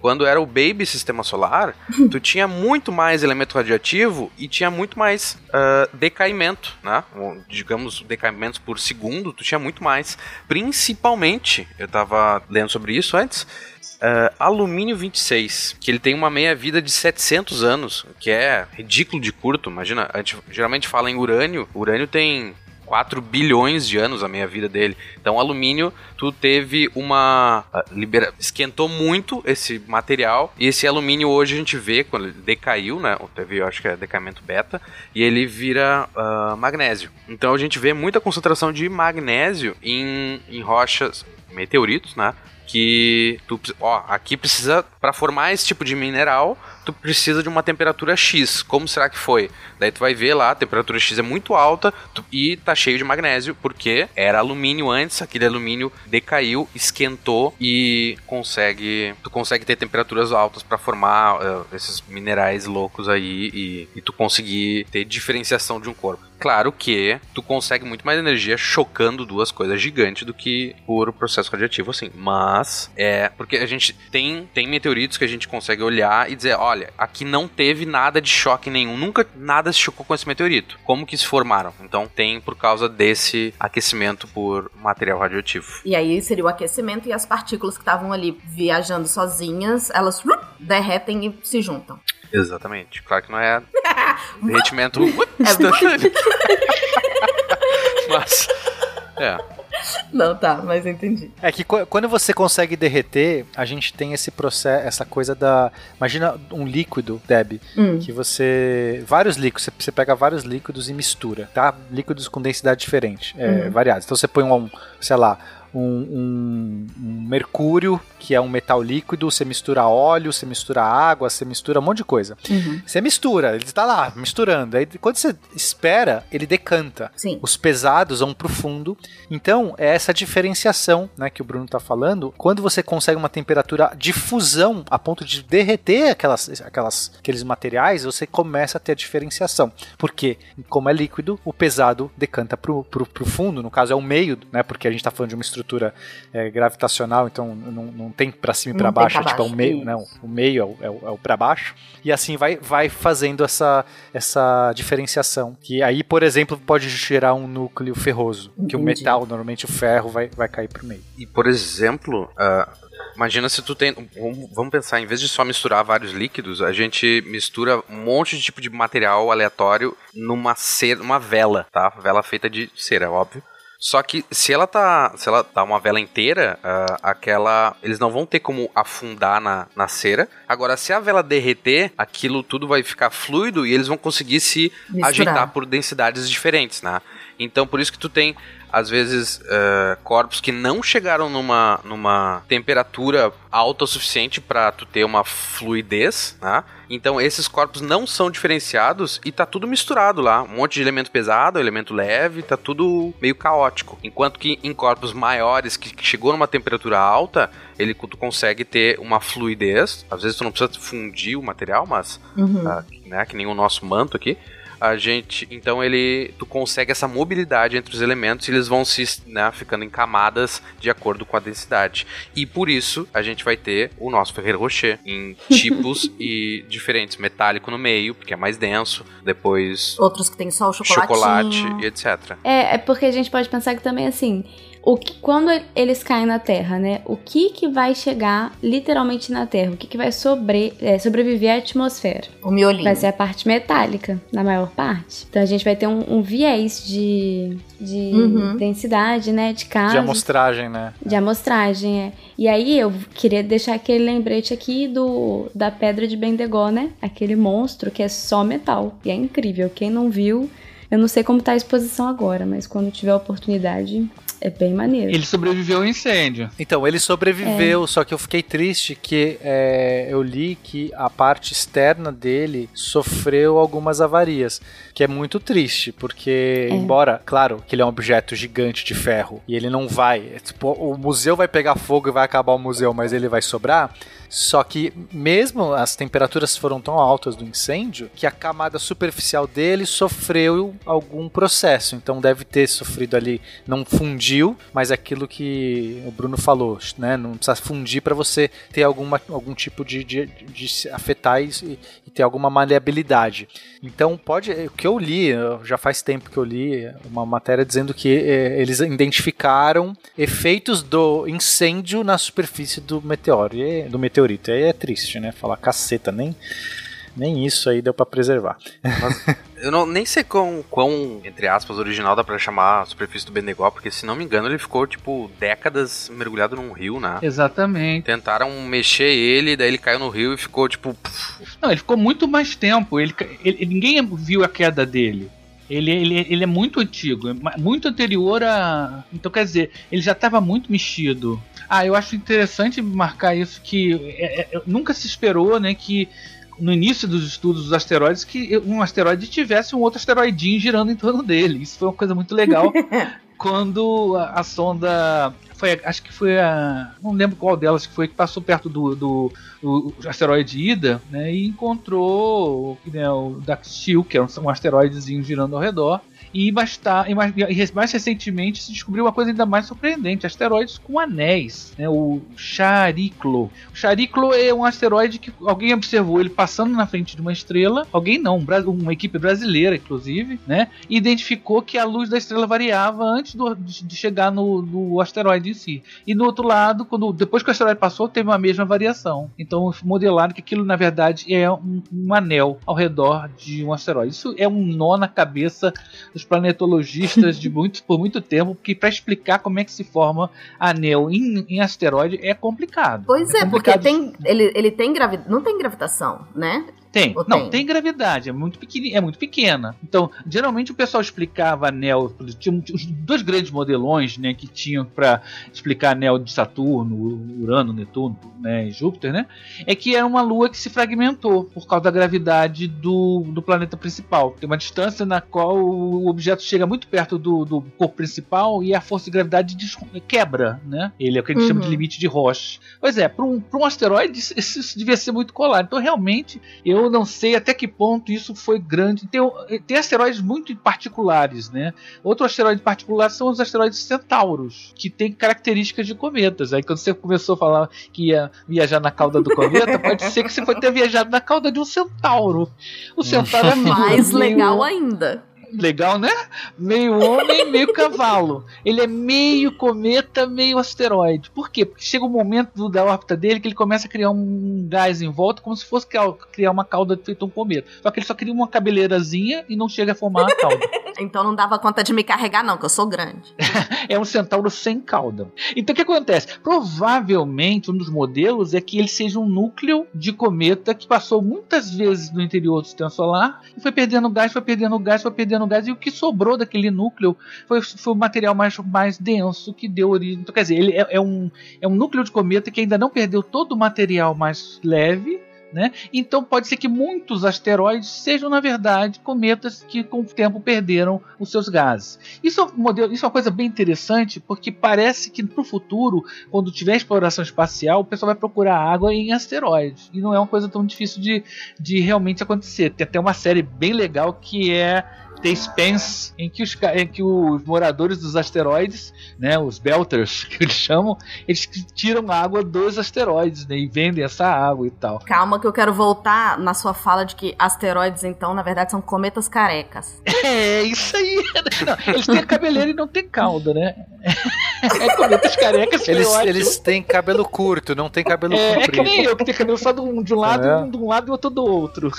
quando era o baby sistema solar, tu tinha muito mais elemento radioativo e tinha muito mais ah, decaimento, né? Ou, Digamos, decaimentos por segundo, tu tinha muito mais. Principalmente, eu tava lendo sobre isso antes, ah, alumínio 26, que ele tem uma meia-vida de 700 anos, que é ridículo de curto. Imagina, a gente geralmente fala em urânio, urânio tem 4 bilhões de anos a meia-vida dele. Então, alumínio, tu teve uma. ah, libera, esquentou muito esse material, e esse alumínio hoje a gente vê, quando ele decaiu, né? Teve, eu acho que é decaimento beta, e ele vira ah, magnésio. Então, a gente vê muita concentração de magnésio em, em rochas, meteoritos, né? Que tu, ó, aqui precisa para formar esse tipo de mineral, tu precisa de uma temperatura X. Como será que foi? Daí tu vai ver lá, a temperatura X é muito alta tu, e tá cheio de magnésio, porque era alumínio antes, aquele alumínio decaiu, esquentou e consegue, tu consegue ter temperaturas altas para formar uh, esses minerais loucos aí e, e tu conseguir ter diferenciação de um corpo. Claro que tu consegue muito mais energia chocando duas coisas gigantes do que por processo radioativo, assim. Mas é porque a gente tem, tem meteoritos que a gente consegue olhar e dizer: olha, aqui não teve nada de choque nenhum, nunca nada se chocou com esse meteorito. Como que se formaram? Então tem por causa desse aquecimento por material radioativo. E aí seria o aquecimento e as partículas que estavam ali viajando sozinhas, elas derretem e se juntam. Exatamente. Claro que não é derretimento instantâneo. Mas, é. Não, tá, mas entendi. É que quando você consegue derreter, a gente tem esse processo, essa coisa da. Imagina um líquido, Deb, Hum. que você. Vários líquidos, você- pega vários líquidos e mistura, tá? Líquidos com densidade diferente, é, Uhum. variados. Então você põe um, sei lá, um, um- um mercúrio, que é um metal líquido, você mistura óleo, você mistura água, você mistura um monte de coisa. Uhum. Você mistura, ele está lá, misturando. Aí quando você espera, ele decanta. Sim. Os pesados vão pro fundo. Então, é essa diferenciação né, que o Bruno está falando. Quando você consegue uma temperatura de fusão a ponto de derreter aquelas, aquelas, aqueles materiais, você começa a ter a diferenciação. Porque, como é líquido, o pesado decanta pro, pro, pro fundo. No caso, é o meio, né? Porque a gente está falando de uma estrutura é, gravitacional, então não, não tem para cima e para baixo, pra é tipo é o baixo, meio, não, o meio é o, é o, é o para baixo. E assim vai, vai fazendo essa, essa diferenciação. Que aí, por exemplo, pode gerar um núcleo ferroso. Que o Entendi. metal, normalmente o ferro, vai, vai cair pro meio. E, por exemplo, ah, imagina se tu tem. vamos- pensar, em vez de só misturar vários líquidos, a gente mistura um monte de tipo de material aleatório numa cera, numa vela, tá? Vela feita de cera, óbvio. Só que se ela tá, se ela tá uma vela inteira, ah, aquela, eles não vão ter como afundar na, na cera. Agora, se a vela derreter, aquilo tudo vai ficar fluido e eles vão conseguir se Misturar. ajeitar por densidades diferentes, né? Então, por isso que tu tem às vezes eh, corpos que não chegaram numa, numa temperatura alta o suficiente para tu ter uma fluidez, né? Então esses corpos não são diferenciados e tá tudo misturado lá, um monte de elemento pesado, elemento leve, tá tudo meio caótico. Enquanto que em corpos maiores que chegou numa temperatura alta, ele tu consegue ter uma fluidez. Às vezes tu não precisa fundir o material, mas Uhum. ah, né, que nem o nosso manto aqui. A gente, então ele, tu consegue essa mobilidade entre os elementos e eles vão se, né, ficando em camadas de acordo com a densidade. E por isso a gente vai ter o nosso Ferreiro Rocher em tipos e diferentes, metálico no meio, porque é mais denso, depois Outros que tem só o chocolatinho. chocolate e etc. É, é porque a gente pode pensar que também assim, o que, quando eles caem na Terra, né? O que que vai chegar literalmente na Terra? O que que vai sobre, é, sobreviver à atmosfera? O miolinho. Vai ser a parte metálica, na maior parte. Então a gente vai ter um, um viés de, de Uhum. densidade, né? De casos. De amostragem, né? De amostragem, é. E aí eu queria deixar aquele lembrete aqui do da pedra de Bendegó, né? Aquele monstro que é só metal. E é incrível. Quem não viu, eu não sei como tá a exposição agora, mas quando tiver a oportunidade, é bem maneiro. Ele sobreviveu ao incêndio. Então, ele sobreviveu, só que eu fiquei triste que é, eu li que a parte externa dele sofreu algumas avarias, que é muito triste, porque, É. embora, claro, que ele é um objeto gigante de ferro e ele não vai, é, tipo, o museu vai pegar fogo e vai acabar o museu, mas ele vai sobrar. Só que mesmo as temperaturas foram tão altas do incêndio que a camada superficial dele sofreu algum processo. Então deve ter sofrido ali, não fundiu, mas aquilo que o Bruno falou, né? Não precisa fundir para você ter alguma, algum tipo de, de, de se afetar e, e ter alguma maleabilidade. Então pode, o que eu li, já faz tempo que eu li uma matéria dizendo que eh, eles identificaram efeitos do incêndio na superfície do meteoro, do meteorito. E aí é triste, né? Falar caceta, nem nem isso aí deu pra preservar. Eu não, nem sei quão, quão, entre aspas, original dá pra chamar a superfície do Benegó, porque se não me engano ele ficou, tipo, décadas mergulhado num rio, né? Exatamente. Tentaram mexer ele, daí ele caiu no rio e ficou, tipo, Não, ele ficou muito mais tempo. Ele, ele- ninguém viu a queda dele. Ele, ele, ele é muito antigo, muito anterior a. Então, quer dizer, ele já estava muito mexido. Ah, eu acho interessante marcar isso que é, é, nunca se esperou, né, que no início dos estudos dos asteroides que um asteroide tivesse um outro asteroidinho girando em torno dele. Isso foi uma coisa muito legal. quando a, a, sonda foi, acho que foi a, não lembro qual delas que foi que passou perto do, do, do asteroide Ida, né, e encontrou né, o Daxtil, que é um, um asteroidezinho girando ao redor. E mais, e mais, e mais recentemente se descobriu uma coisa ainda mais surpreendente: asteroides com anéis, né? O Chariclo. O Chariclo é um asteroide que alguém observou ele passando na frente de uma estrela, alguém não, uma equipe brasileira, inclusive, né? E identificou que a luz da estrela variava antes do, de chegar no, no asteroide em si. E no outro lado, quando depois que o asteroide passou, teve uma mesma variação. Então modelaram que aquilo na verdade é um, um anel ao redor de um asteroide. Isso é um nó na cabeça dos planetologistas de muito, por muito tempo, porque para explicar como é que se forma anel em, em asteroide é complicado. Pois é, é complicado. porque tem, ele, ele tem gravi não tem gravitação, né? Tem. Ou não, tem? tem gravidade, é muito, pequeni, é muito pequena. Então, geralmente o pessoal explicava anel. Tinha os dois grandes modelões né, que tinham para explicar anel de Saturno, Urano, Netuno né, e Júpiter, né? É que era uma lua que se fragmentou por causa da gravidade do, do planeta principal. Tem uma distância na qual o objeto chega muito perto do, do corpo principal e a força de gravidade quebra, né? Ele é o que a gente uhum. chama de uhum. limite de Roche. Pois é, para um, um asteroide isso, isso devia ser muito colado. Então, realmente, eu eu não sei até que ponto isso foi grande. Tem, tem asteroides muito particulares, né? Outro asteroide particular são os asteroides centauros, que têm características de cometas. Aí quando você começou a falar que ia viajar na cauda do cometa, pode ser que você foi ter viajado na cauda de um centauro. O centauro é mais legal ainda legal, né? Meio homem, meio cavalo. Ele é meio cometa, meio asteroide. Por quê? Porque chega um momento da órbita dele que ele começa a criar um gás em volta, como se fosse criar uma cauda feita um cometa. Só que ele só cria uma cabeleirazinha e não chega a formar a cauda. então não dava conta de me carregar, não, que eu sou grande. é um centauro sem cauda. Então o que acontece? Provavelmente um dos modelos é que ele seja um núcleo de cometa que passou muitas vezes no interior do sistema solar e foi perdendo gás, foi perdendo gás, foi perdendo no gás e o que sobrou daquele núcleo foi, foi o material mais, mais denso que deu origem. Então, quer dizer, ele é, é, um, é um núcleo de cometa que ainda não perdeu todo o material mais leve. Né? Então pode ser que muitos asteroides sejam, na verdade, cometas que com o tempo perderam os seus gases. Isso é, um modelo, isso é uma coisa bem interessante, porque parece que para o futuro, quando tiver exploração espacial, o pessoal vai procurar água em asteroides. E não é uma coisa tão difícil de, de realmente acontecer. Tem até uma série bem legal que é The Spence, em que, os, em que os moradores dos asteroides, né, os Belters, que eles chamam, eles tiram água dos asteroides né, e vendem essa água e tal. Calma que eu quero voltar na sua fala de que asteroides, então, na verdade, são cometas carecas. É, isso aí. Não, eles têm cabeleira e não têm cauda, né? É cometas carecas. Eles, eles têm cabelo curto, não tem cabelo é, comprido. É que nem eu, que tenho cabelo só de um, de um lado, é. um de um lado e outro do outro.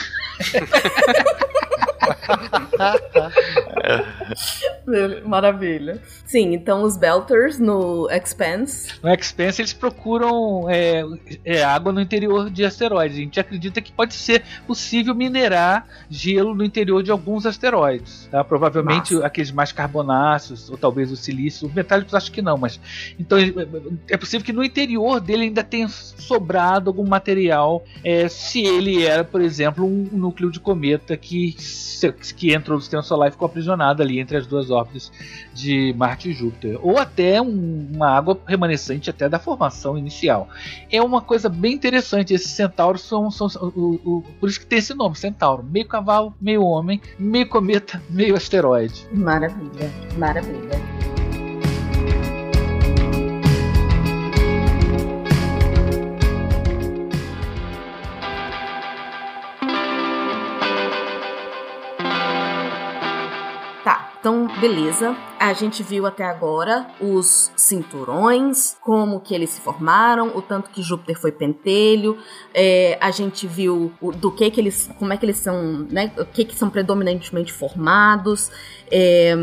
Maravilha. Sim, então os Belters no Expanse. No Expanse eles procuram é, é, água no interior de asteroides. A gente acredita que pode ser possível minerar gelo no interior de alguns asteroides. Tá? Provavelmente Nossa. aqueles mais carbonáceos, ou talvez o silício. Os metálicos acho que não, mas. Então é, é possível que no interior dele ainda tenha sobrado algum material é, se ele era, por exemplo, um núcleo de cometa que que entrou no sistema solar e ficou aprisionada ali entre as duas órbitas de Marte e Júpiter. Ou até um, uma água remanescente até da formação inicial. É uma coisa bem interessante. Esses centauros são, são, são o, o, por isso que tem esse nome, centauro. Meio cavalo, meio homem, meio cometa, meio asteroide. Maravilha, maravilha. Então, beleza. A gente viu até agora os cinturões, como que eles se formaram, o tanto que Júpiter foi pentelho. É, a gente viu o, do que que eles, como é que eles são, né? O que que são predominantemente formados. É,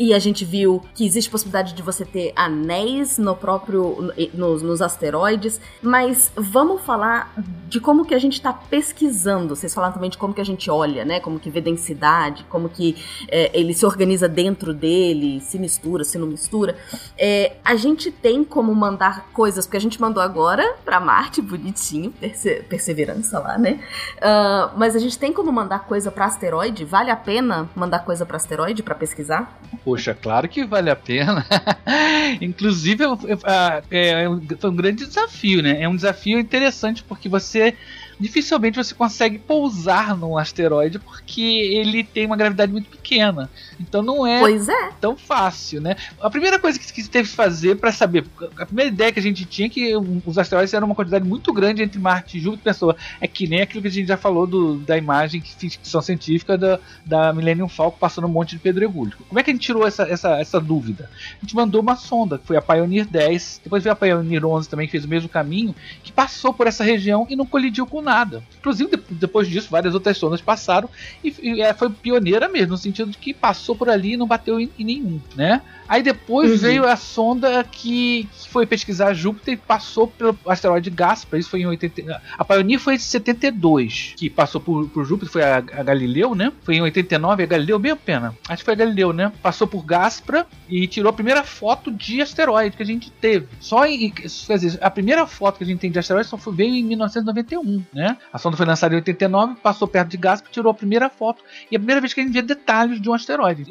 E a gente viu que existe possibilidade de você ter anéis no próprio. nos, nos asteroides. Mas vamos falar de como que a gente está pesquisando. Vocês falaram também de como que a gente olha, né? Como que vê densidade, como que é, ele se organiza dentro dele, se mistura, se não mistura. É, a gente tem como mandar coisas, porque a gente mandou agora para Marte, bonitinho, perse perseverança lá, né? Uh, mas a gente tem como mandar coisa para asteroide? Vale a pena mandar coisa para asteroide para pesquisar? Poxa, claro que vale a pena. Inclusive, é, é, foi um grande desafio, né? É um desafio interessante porque você dificilmente você consegue pousar num asteroide porque ele tem uma gravidade muito pequena. Então não é, é. tão fácil, né? A primeira coisa que teve que fazer para saber, a primeira ideia que a gente tinha é que os asteroides eram uma quantidade muito grande entre Marte e Júpiter, pensou, é que nem aquilo que a gente já falou do, da imagem de ficção científica da, da Millennium Falcon passando um monte de pedregulho. Como é que a gente tirou essa, essa, essa dúvida? A gente mandou uma sonda, que foi a Pioneer 10, depois veio a Pioneer 11 também, que fez o mesmo caminho, que passou por essa região e não colidiu com nada. Inclusive, depois disso, várias outras sondas passaram e, e é, foi pioneira mesmo, no sentido de que passou por ali e não bateu em, em nenhum, né? Aí depois uhum. veio a sonda que, que, foi pesquisar Júpiter e passou pelo asteroide Gaspar. Isso foi em 80. A Pioneer foi de 72, que passou por, por Júpiter, foi a, a, Galileu, né? Foi em 89, a Galileu, bem a pena. Acho que foi a Galileu, né? Passou por Gaspra e tirou a primeira foto de asteroide que a gente teve. Só em. Quer dizer, a primeira foto que a gente tem de asteroide só foi, veio em 1991, né? A sonda foi lançada em 89, passou perto de Gaspra, tirou a primeira foto. E a primeira vez que a gente vê detalhes de um asteroide.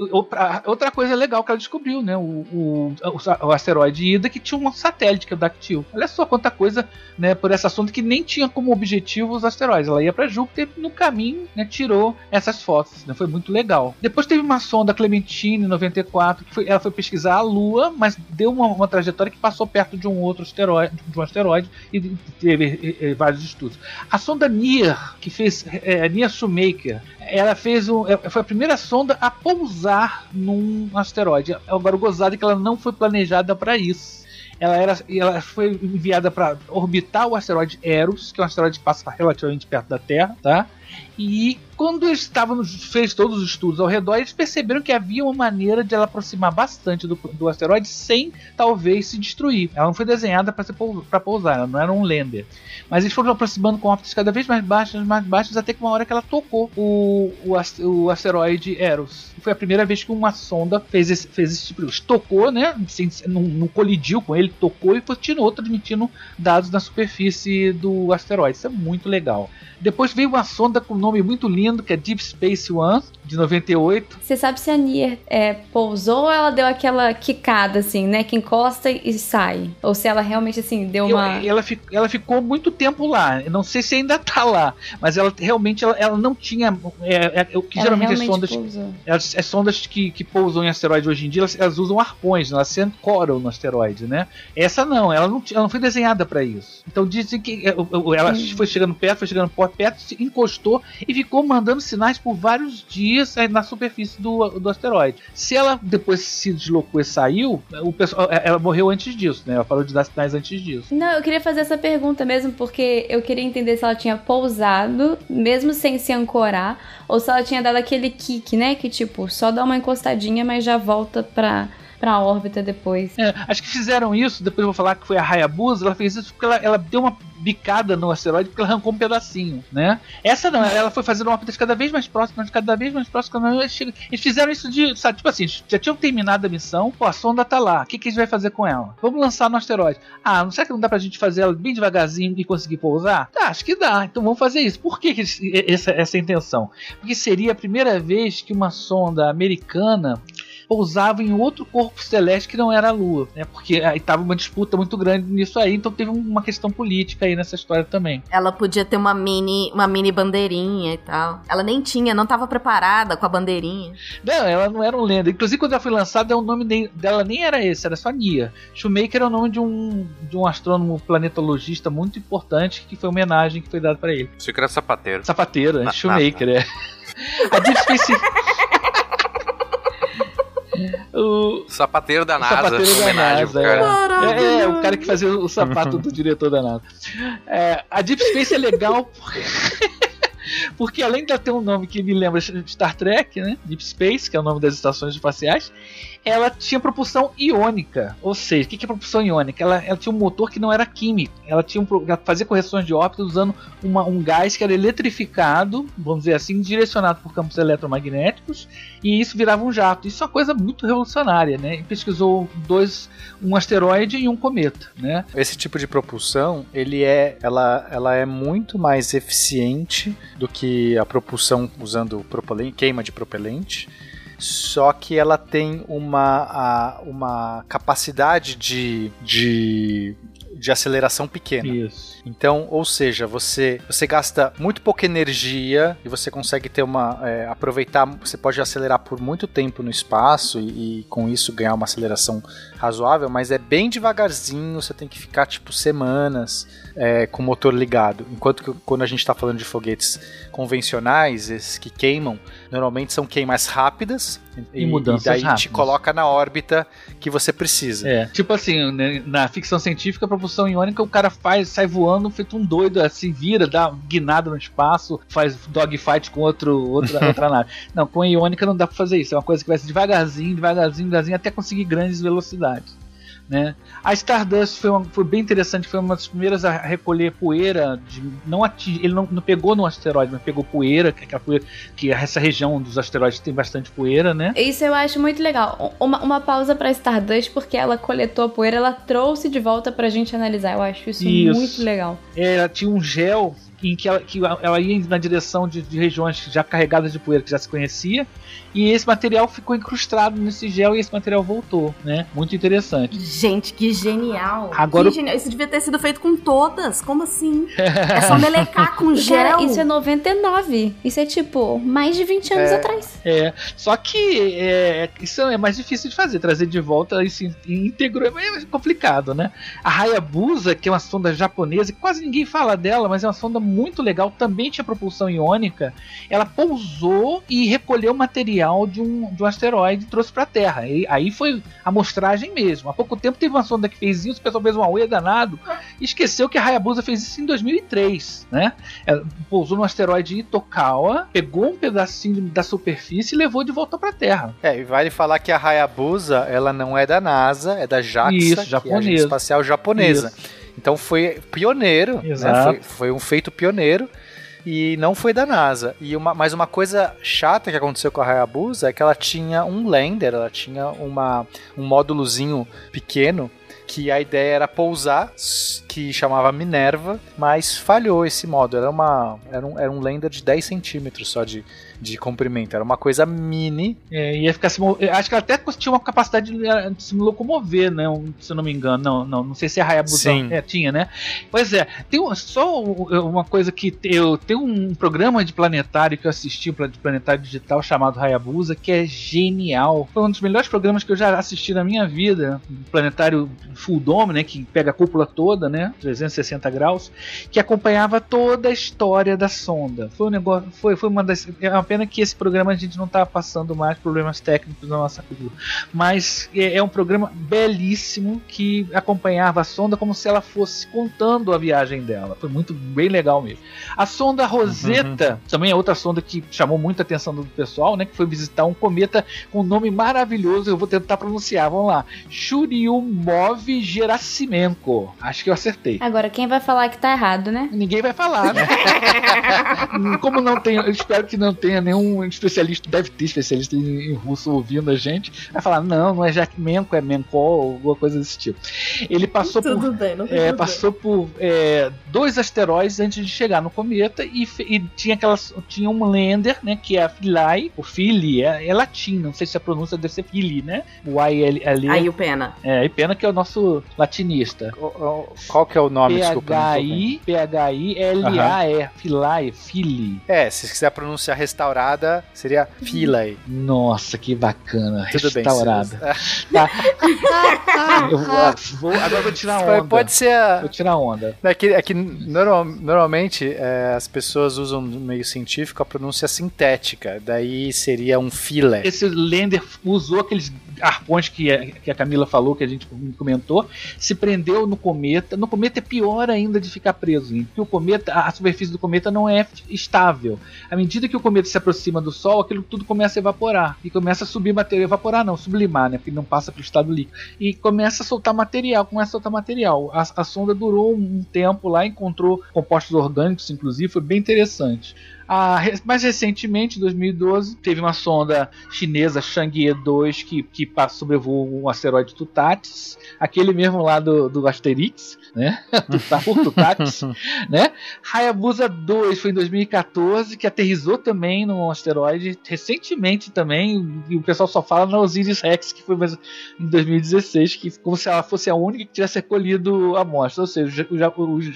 Outra coisa legal que ela descobriu, né? O, o, o, asteroide Ida que tinha um satélite que é o Dactyl. Olha só quanta coisa, né, por essa sonda que nem tinha como objetivo os asteroides. Ela ia para Júpiter e no caminho, né, tirou essas fotos. Né, foi muito legal. Depois teve uma sonda Clementine 94 que foi, ela foi pesquisar a Lua, mas deu uma, uma, trajetória que passou perto de um outro asteroide, de um asteroide e teve e, e, vários estudos. A sonda NIR que fez é, NIR Shoemaker, ela fez um, é, foi a primeira sonda a pousar num asteroide. Agora o gozado é que ela não foi planejada para isso. Ela, era, ela foi enviada para orbitar o asteroide Eros, que é um asteroide que passa relativamente perto da Terra, tá? E quando eles estavam fez todos os estudos ao redor, eles perceberam que havia uma maneira de ela aproximar bastante do, do asteroide sem talvez se destruir. Ela não foi desenhada para pousar, ela não era um lander. Mas eles foram aproximando com órbitas cada vez mais baixas, mais baixas, até que uma hora que ela tocou o, o, o asteroide Eros. Foi a primeira vez que uma sonda fez esse, fez esse tipo de. Tocou, né? Sem, não, não, colidiu com ele, tocou e continuou transmitindo dados na superfície do asteroide. Isso é muito legal. Depois veio uma sonda com um nome muito lindo, que é Deep Space One, de 98. Você sabe se a Nier é, pousou ou ela deu aquela quicada, assim, né? Que encosta e sai? Ou se ela realmente, assim, deu uma. Eu, ela, ela ficou muito tempo lá. Eu não sei se ainda tá lá. Mas ela realmente ela, ela não tinha. É, é, o que ela geralmente as sondas. As, as, sondas que, que pousam em asteroides hoje em dia, elas, elas usam arpões, né? elas se ancoram no asteroide, né? Essa não, ela não, ela não foi desenhada para isso. Então dizem que é, ela foi chegando perto, foi chegando perto, se encostou e ficou mandando sinais por vários dias é, na superfície do, do asteroide. Se ela depois se deslocou e saiu, o pessoal, é, ela morreu antes disso, né? Ela parou de dar sinais antes disso. Não, eu queria fazer essa pergunta mesmo porque eu queria entender se ela tinha pousado, mesmo sem se ancorar, ou se ela tinha dado aquele kick, né? Que tipo, só dá uma encostadinha, mas já volta pra pra órbita depois. É, acho que fizeram isso, depois eu vou falar que foi a Hayabusa, ela fez isso porque ela, ela deu uma bicada no asteroide porque ela arrancou um pedacinho, né? Essa não, ela foi fazendo órbitas cada vez mais próximas, cada vez mais próximas. Eles fizeram isso de, sabe, tipo assim, já tinham terminado a missão, pô, a sonda tá lá, o que, que a gente vai fazer com ela? Vamos lançar no asteroide. Ah, não será que não dá pra gente fazer ela bem devagarzinho e conseguir pousar? Tá, acho que dá, então vamos fazer isso. Por que, que essa, essa intenção? Porque seria a primeira vez que uma sonda americana pousava em outro corpo celeste que não era a Lua, né? Porque aí tava uma disputa muito grande nisso aí, então teve uma questão política aí nessa história também. Ela podia ter uma mini, uma mini bandeirinha e tal. Ela nem tinha, não estava preparada com a bandeirinha. Não, ela não era um lenda. Inclusive quando ela foi lançada, o nome dela nem era esse, era só Nia. Shoemaker é o nome de um de um astrônomo planetologista muito importante que foi uma homenagem que foi dada para ele. Isso que era sapateiro. Sapateiro, né? Shoemaker, é. A Deep Space o sapateiro da NASA. Sapateiro da NASA, é. é. é. o cara que fazia o sapato do diretor da NASA. É, a Deep Space é legal porque Porque além de ela ter um nome que me lembra de Star Trek, né? Deep Space, que é o nome das estações espaciais, ela tinha propulsão iônica. Ou seja, o que é propulsão iônica? Ela, ela tinha um motor que não era químico. Ela tinha um, ela fazia correções de órbita usando uma, um gás que era eletrificado, vamos dizer assim, direcionado por campos eletromagnéticos, e isso virava um jato. Isso é uma coisa muito revolucionária, né? E pesquisou dois, um asteroide e um cometa, né? Esse tipo de propulsão, ele é, ela, ela é muito mais eficiente do que a propulsão usando propelente, queima de propelente só que ela tem uma, a, uma capacidade de, de, de aceleração pequena. Isso. Então, ou seja, você, você gasta muito pouca energia e você consegue ter uma. É, aproveitar, você pode acelerar por muito tempo no espaço e, e, com isso ganhar uma aceleração razoável, mas é bem devagarzinho, você tem que ficar tipo semanas é, com o motor ligado. Enquanto que quando a gente está falando de foguetes convencionais, esses que queimam, normalmente são queimas rápidas e, e mudanças e daí rápidas. te coloca na órbita que você precisa. É, tipo assim, né, na ficção científica, a propulsão iônica, o cara faz, sai voando, feito um doido, assim, vira, dá guinada no espaço, faz dogfight com outro, outra, outra nave. Não, com a iônica não dá pra fazer isso. É uma coisa que vai ser devagarzinho, devagarzinho, devagarzinho, até conseguir grandes velocidades. Né? A Stardust foi, uma, foi, bem interessante, foi uma das primeiras a recolher poeira. De, não ating, ele não, não, pegou no asteroide, mas pegou poeira, que, é poeira, que essa região dos asteroides tem bastante poeira, né? Isso eu acho muito legal. Uma, uma pausa para Stardust, porque ela coletou a poeira, ela trouxe de volta pra gente analisar. Eu acho isso, isso. muito legal. É, ela tinha um gel em que ela, que ela ia na direção de, de, regiões já carregadas de poeira que já se conhecia, e esse material ficou incrustado nesse gel e esse material voltou, né? Muito interessante. Gente, que genial! Agora que genial. Isso devia ter sido feito com todas. Como assim? é só melecar com gel. Cara, isso é 99. Isso é tipo mais de 20 anos é, atrás. É. Só que é, isso é mais difícil de fazer, trazer de volta isso íntegro é mais complicado, né? A Hayabusa, que é uma sonda japonesa, quase ninguém fala dela, mas é uma sonda muito legal, também tinha propulsão iônica. Ela pousou e recolheu material de um, de um asteroide e trouxe para a Terra. E aí foi a amostragem mesmo. Há pouco tempo teve uma sonda que fez isso, o pessoal fez um auê danado e esqueceu que a Hayabusa fez isso em 2003, né? Ela pousou no asteroide Itokawa, pegou um pedacinho da superfície e levou de volta para a Terra. É, e vale falar que a Hayabusa, ela não é da NASA, é da JAXA, isso, é a Agência Espacial Japonesa. Isso. Então foi pioneiro, né? foi, foi, um feito pioneiro e não foi da NASA. E uma, mas uma coisa chata que aconteceu com a Hayabusa é que ela tinha um lander, ela tinha uma, um módulozinho pequeno que a ideia era pousar, que chamava Minerva, mas falhou esse módulo. Era, uma, era, um, era um lander de 10 centímetros só de, de comprimento. Era uma coisa mini. É, ia ficar se Acho que ela até tinha uma capacidade de, de, se locomover, né? Se eu não me engano. Não, não, não sei se é Hayabusa Sim. É, tinha, né? Pois é, tem só uma coisa que eu tenho um programa de planetário que eu assisti, de planetário digital chamado Hayabusa, que é genial. Foi um dos melhores programas que eu já assisti na minha vida. Um planetário full dome, né? Que pega a cúpula toda, né? 360 graus, que acompanhava toda a história da sonda. Foi um negócio, foi, foi uma das é uma pena que esse programa a gente não está passando mais problemas técnicos na nossa cultura. Mas é, é, um programa belíssimo que acompanhava a sonda como se ela fosse contando a viagem dela. Foi muito bem legal mesmo. A sonda Rosetta uhum. também é outra sonda que chamou muita atenção do pessoal, né? Que foi visitar um cometa com um nome maravilhoso. Eu vou tentar pronunciar. Vamos lá. Churyumov Gerasimenko. Acho que eu acertei. Agora, quem vai falar que tá errado, né? Ninguém vai falar, né? Como não tem, eu espero que não tenha nenhum especialista, deve ter especialista em, em russo ouvindo a gente, vai falar, não, não é Menko, é Menko, ou alguma coisa desse tipo. Ele passou tudo por. Bem, é, passou bem. por é, dois asteroides antes de chegar no cometa e, e, tinha aquelas. Tinha um lander, né? Que é a Philae, o Philly, é, é latim, não sei se a pronúncia deve ser Philly, né? O I ali. Aí o Pena. É, e Pena que é o nosso latinista. Qual que é o nome? P-H-I, P-H-I-L-A-E, Philae, Philly. É, se quiser pronunciar restaurada, seria Philae. Nossa, que bacana. Tudo restaurada. bem. Tá. eu vou, vou, agora vou tirar onda. Pode ser a... Vou tirar onda. É que, é que normal, normalmente é, as pessoas usam no meio científico a pronúncia sintética. Daí seria um filé. Esse Lender usou aqueles arpões que a, que a Camila falou, que a gente comentou, se prendeu no cometa. No cometa é pior ainda de ficar preso, porque o cometa, a superfície do cometa não é estável. À medida que o cometa se aproxima do Sol, aquilo tudo começa a evaporar e começa a subir material, evaporar não, sublimar, né? Porque não passa pelo estado líquido e começa a soltar material, começa a soltar material. A, a sonda durou um tempo lá, encontrou compostos orgânicos, inclusive, foi bem interessante. Ah, mais recentemente, em 2012, teve uma sonda chinesa Chang'e 2 que, que sobrevoou um asteroide Tutatis, aquele mesmo lá do, do Asterix, né? Tutatis, né? Hayabusa 2 foi em 2014, que aterrizou também num asteroide recentemente também, e o pessoal só fala na Osiris Rex, que foi em 2016, que como se ela fosse a única que tivesse recolhido a amostra, ou seja, os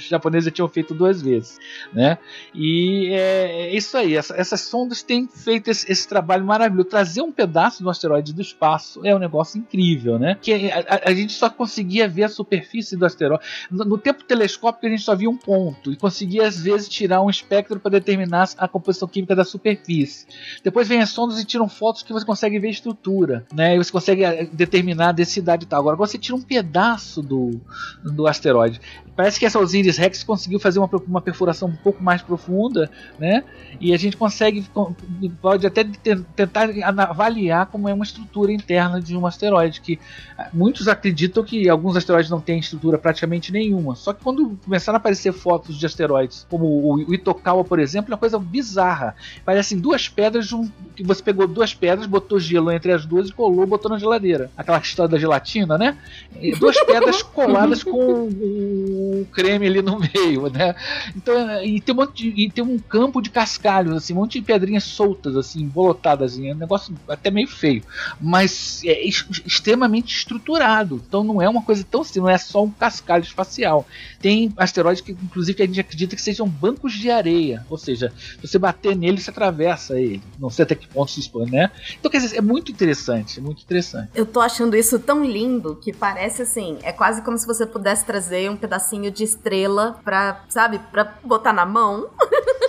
japoneses já tinham feito duas vezes, né? E é, é isso aí. Essa, essas sondas têm feito esse, esse, trabalho maravilhoso. Trazer um pedaço do asteroide do espaço é um negócio incrível, né? Que a, a, a gente só conseguia ver a superfície do asteroide. No, tempo telescópico a gente só via um ponto e conseguia às vezes tirar um espectro para determinar a composição química da superfície. Depois vem as sondas e tiram fotos que você consegue ver a estrutura, né? E você consegue eh, determinar a densidade e tal. Agora você tira um pedaço do, do asteroide. Parece que essa Osiris Rex conseguiu fazer uma, uma perfuração um pouco mais profunda, né? E a gente consegue, pode até tentar avaliar como é uma estrutura interna de um asteroide, que ah, muitos acreditam que alguns asteroides não têm estrutura praticamente nenhuma. Só que quando começaram a aparecer fotos de asteroides, como o Itokawa, por exemplo, é uma coisa bizarra. Parecem duas pedras, um, que você pegou duas pedras, botou gelo entre as duas e colou, botou na geladeira. Aquela história da gelatina, né? E duas pedras coladas com o creme ali no meio, né? Então, e tem um, monte de, e tem um campo de cascalhos, assim, um monte de pedrinhas soltas, assim, bolotadas, assim, é um negócio até meio feio, mas é extremamente estruturado. Então não é uma coisa tão assim, não é só um cascalho espacial. Tem asteroides que, inclusive, a gente acredita que sejam bancos de areia, ou seja, se você bater nele, você atravessa ele. Não sei até que ponto se expõe, né? Então, quer dizer, é muito interessante, é muito interessante. Eu tô achando isso tão lindo que parece assim, é quase como se você pudesse trazer um pedacinho de estrela pra, sabe, pra botar na mão.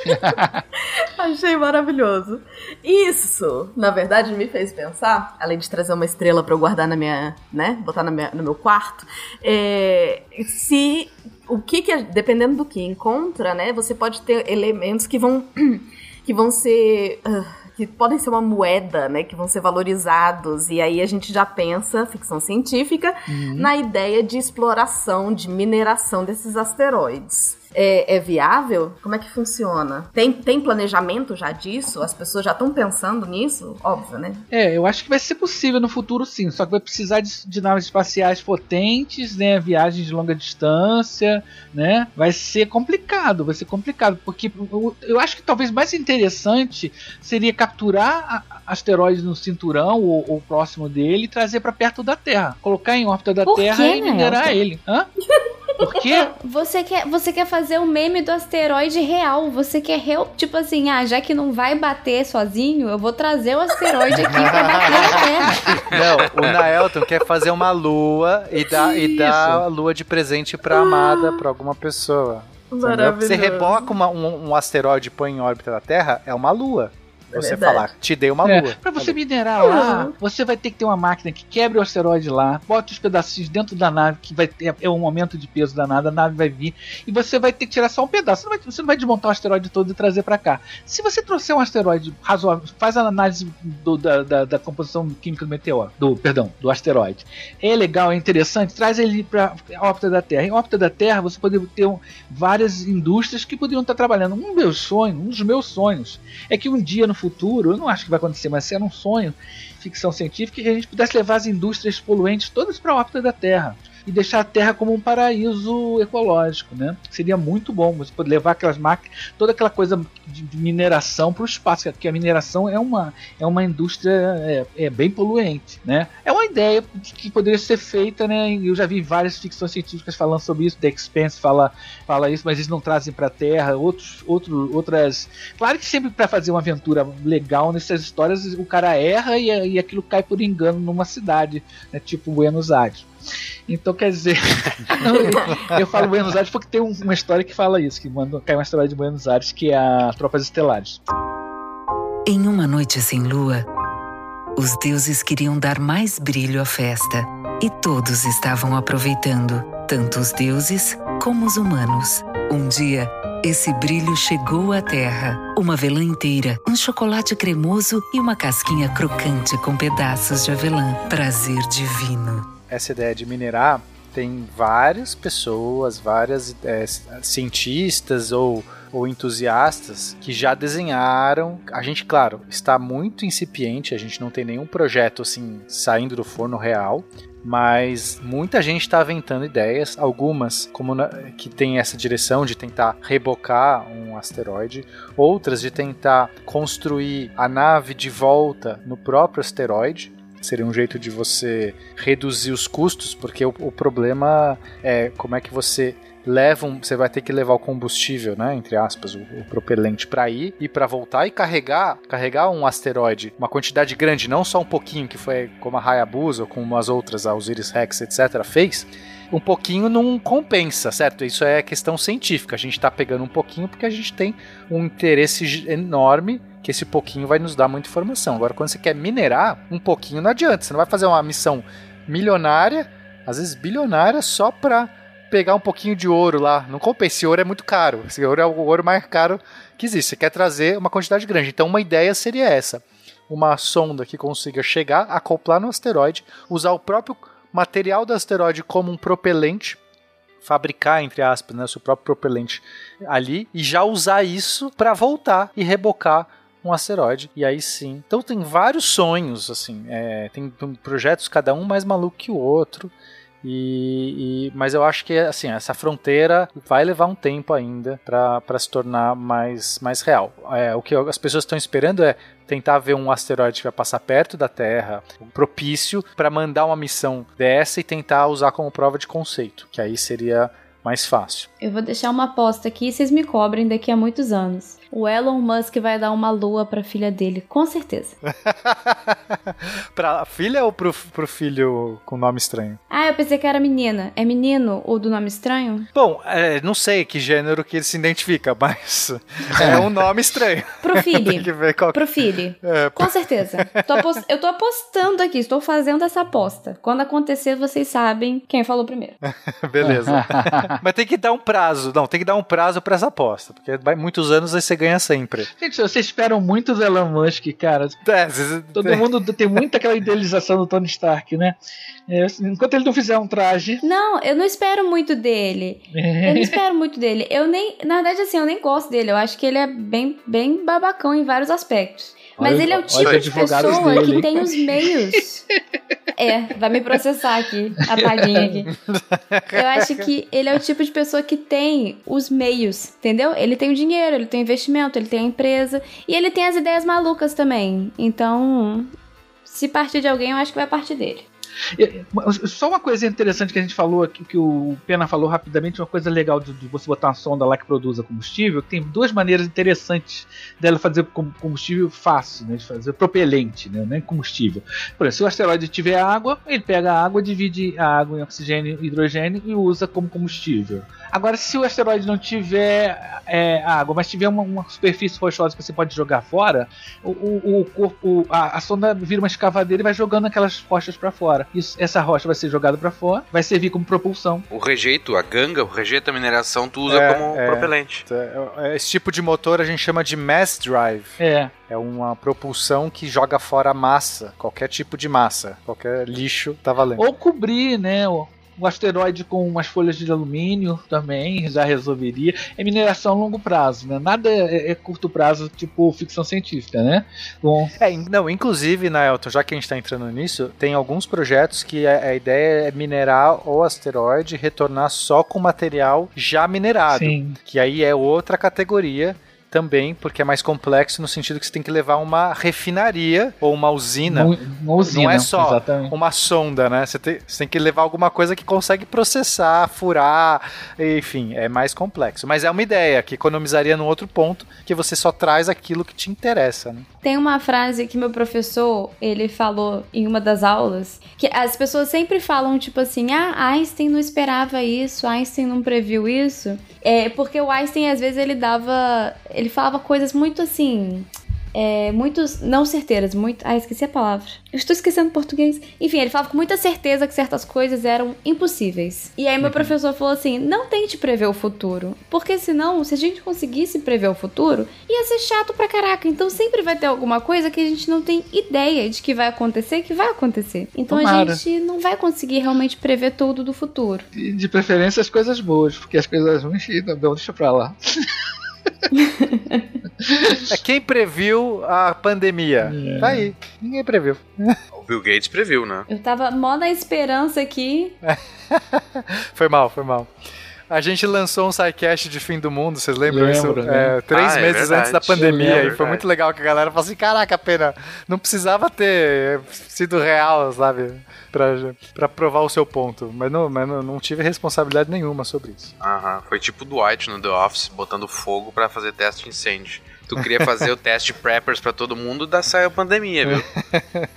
Achei maravilhoso. Isso, na verdade, me fez pensar, além de trazer uma estrela para eu guardar na minha, né, botar na minha, no meu quarto, é, se o que, que dependendo do que encontra, né, você pode ter elementos que vão que vão ser uh, que podem ser uma moeda, né, que vão ser valorizados. E aí a gente já pensa, ficção científica, uhum. na ideia de exploração, de mineração desses asteroides é, é, viável? Como é que funciona? Tem, tem planejamento já disso? As pessoas já estão pensando nisso? Óbvio, né? É, eu acho que vai ser possível no futuro sim, só que vai precisar de, de naves espaciais potentes, né? Viagens de longa distância, né? Vai ser complicado, vai ser complicado, porque eu, eu acho que talvez mais interessante seria capturar asteroides no cinturão ou, ou próximo dele e trazer para perto da Terra. Colocar em órbita da Por Terra quê, e minerar ele. Hã? Por quê? Você quer, você quer fazer o meme do asteroide real. Você quer, real, tipo assim, ah, já que não vai bater sozinho, eu vou trazer o asteroide aqui pra bater na Terra. Não, o Naelton quer fazer uma lua e dar, e dar a lua de presente pra amada, pra alguma pessoa. Você reboca uma, um, um asteroide e põe em órbita da Terra, é uma lua. É você verdade. falar, te dei uma lua. É, pra você minerar lá, você vai ter que ter uma máquina que quebre o asteroide lá, bota os pedacinhos dentro da nave, que vai ter é um aumento de peso da nave, a nave vai vir, e você vai ter que tirar só um pedaço. Você não vai, você não vai desmontar o asteroide todo e trazer para cá. Se você trouxer um asteroide razoável, faz a análise do, da, da, da, composição química do meteoro, do, perdão, do asteroide. É legal, é interessante, traz ele para a órbita da Terra. Em órbita da Terra, você poderia ter um, várias indústrias que poderiam estar trabalhando. Um meu sonho, um dos meus sonhos, é que um dia no futuro, eu não acho que vai acontecer, mas era um sonho, ficção científica, que a gente pudesse levar as indústrias poluentes todas para a órbita da Terra e deixar a Terra como um paraíso ecológico, né? Seria muito bom você poder levar aquelas máquinas, toda aquela coisa de, mineração para o espaço, porque a mineração é uma, é uma indústria é, é, bem poluente, né? É uma ideia que poderia ser feita, né? Eu já vi várias ficções científicas falando sobre isso, The Expanse fala, fala isso, mas eles não trazem para a Terra outros, outro, outras. Claro que sempre para fazer uma aventura legal nessas histórias o cara erra e, e aquilo cai por engano numa cidade, né? Tipo Buenos Aires. Então quer dizer, eu, falo Buenos Aires porque tem uma história que fala isso, que manda, cai uma história de Buenos Aires que é a Tropas Estelares. Em uma noite sem lua, os deuses queriam dar mais brilho à festa e todos estavam aproveitando, tanto os deuses como os humanos. Um dia, esse brilho chegou à Terra. Uma avelã inteira, um chocolate cremoso e uma casquinha crocante com pedaços de avelã. Prazer divino. Essa ideia de minerar tem várias pessoas, várias é, cientistas ou, ou entusiastas que já desenharam. A gente, claro, está muito incipiente, a gente não tem nenhum projeto assim saindo do forno real, mas muita gente está aventando ideias, algumas como na, que tem essa direção de tentar rebocar um asteroide, outras de tentar construir a nave de volta no próprio asteroide. Seria um jeito de você reduzir os custos, porque o, o problema é como é que você leva um, você vai ter que levar o combustível, né, entre aspas, o, o propelente para ir e para voltar e carregar, carregar um asteroide, uma quantidade grande, não só um pouquinho que foi como a Hayabusa ou como as outras, a Osiris Rex, etc, fez. Um pouquinho não compensa, certo? Isso é questão científica. A gente está pegando um pouquinho porque a gente tem um interesse enorme que esse pouquinho vai nos dar muita informação. Agora, quando você quer minerar, um pouquinho não adianta. Você não vai fazer uma missão milionária, às vezes bilionária, só para pegar um pouquinho de ouro lá. Não compensa, esse ouro é muito caro. Esse ouro é o ouro mais caro que existe. Você quer trazer uma quantidade grande. Então, uma ideia seria essa: uma sonda que consiga chegar, acoplar no asteroide, usar o próprio material do asteroide como um propelente fabricar, entre aspas, né, o seu próprio propelente ali e já usar isso para voltar e rebocar um asteroide. E aí sim. Então tem vários sonhos, assim. É, tem projetos, cada um mais maluco que o outro. E, e, mas eu acho que assim essa fronteira vai levar um tempo ainda para se tornar mais, mais real. É, o que as pessoas estão esperando é tentar ver um asteroide que vai passar perto da Terra, propício para mandar uma missão dessa e tentar usar como prova de conceito, que aí seria mais fácil. Eu vou deixar uma aposta aqui e vocês me cobrem daqui a muitos anos. O Elon Musk vai dar uma lua pra filha dele, com certeza. pra filha ou pro, pro filho com nome estranho? Ah, eu pensei que era menina. É menino ou do nome estranho? Bom, é, não sei que gênero que ele se identifica, mas é um nome estranho. Pro filho. Tem que ver qual... Pro filho. É, com certeza. Tô apost... Eu tô apostando aqui, estou fazendo essa aposta. Quando acontecer, vocês sabem quem falou primeiro. Beleza. mas tem que dar um prazo. Não, tem que dar um prazo pra essa aposta, porque vai muitos anos aí você ganha sempre. Gente, vocês esperam muito do Elon Musk, cara. É, Todo mundo tem muita aquela idealização do Tony Stark, né? É, enquanto ele não fizer um traje. Não, eu não espero muito dele. É. Eu não espero muito dele. Eu nem. Na verdade, assim, eu nem gosto dele. Eu acho que ele é bem, bem babacão em vários aspectos. Mas olha, ele é o tipo de pessoa dele, que tem os meios. é, vai me processar aqui, a palhinha aqui. Eu acho que ele é o tipo de pessoa que tem os meios, entendeu? Ele tem o dinheiro, ele tem o investimento, ele tem a empresa e ele tem as ideias malucas também. Então, se partir de alguém, eu acho que vai partir dele. Só uma coisa interessante que a gente falou aqui, que o Pena falou rapidamente, uma coisa legal de, de você botar uma sonda lá que produza combustível, tem duas maneiras interessantes dela fazer combustível fácil, né, de fazer propelente, né, nem combustível. Por exemplo, se o asteroide tiver água, ele pega a água, divide a água em oxigênio e hidrogênio e usa como combustível. Agora, se o asteroide não tiver é, água, mas tiver uma, uma, superfície rochosa que você pode jogar fora, o, o, o corpo, a, a sonda vira uma escavadeira e vai jogando aquelas rochas para fora. Isso, essa rocha vai ser jogada para fora, vai servir como propulsão. O rejeito, a ganga, o rejeito da mineração, tu usa é, como é, propelente. É, é, esse tipo de motor a gente chama de mass drive. É. É uma propulsão que joga fora massa, qualquer tipo de massa, qualquer lixo tá valendo. Ou cobrir, né? Um asteroide com umas folhas de alumínio também já resolveria. É mineração a longo prazo, né? Nada é, é curto prazo, tipo ficção científica, né? Bom. É, não, inclusive, Naelton, já que a gente está entrando nisso, tem alguns projetos que a, a, ideia é minerar o asteroide e retornar só com material já minerado. Sim. Que aí é outra categoria também, porque é mais complexo no sentido que você tem que levar uma refinaria ou uma usina. Uma usina, não é só exatamente. uma sonda, né? Você tem, você tem, que levar alguma coisa que consegue processar, furar, enfim, é mais complexo. Mas é uma ideia que economizaria no outro ponto, que você só traz aquilo que te interessa, né? Tem uma frase que meu professor, ele falou em uma das aulas, que as pessoas sempre falam tipo assim: "Ah, Einstein não esperava isso, Einstein não previu isso". É, porque o Einstein às vezes ele dava, ele falava coisas muito assim, é, muitos, não certeiras, muito, ah, esqueci a palavra. Eu estou esquecendo português. Enfim, ele falava com muita certeza que certas coisas eram impossíveis. E aí meu professor falou assim: não tente prever o futuro, porque senão, se a gente conseguisse prever o futuro, ia ser chato pra caraca. Então sempre vai ter alguma coisa que a gente não tem ideia de que vai acontecer, que vai acontecer. Então Tomara. a gente não vai conseguir realmente prever tudo do futuro. E de preferência as coisas boas, porque as coisas ruins, não, deixa pra lá. É quem previu a pandemia. É. Tá aí. Ninguém previu. O Bill Gates previu, né? Eu tava mó na esperança aqui. Foi mal, foi mal. A gente lançou um sidecast de fim do mundo, vocês lembram isso? Lembro, É, três Ah, é meses verdade. antes da pandemia. Eu e lembro, foi é. muito legal que a galera falou assim: caraca, pena, não precisava ter sido real, sabe? Pra, pra provar o seu ponto. Mas, não, mas não, não tive responsabilidade nenhuma sobre isso. Aham. Foi tipo o Dwight no The Office, botando fogo pra fazer teste de incêndio. Tu queria fazer o teste preppers pra todo mundo, da saiu a pandemia, viu?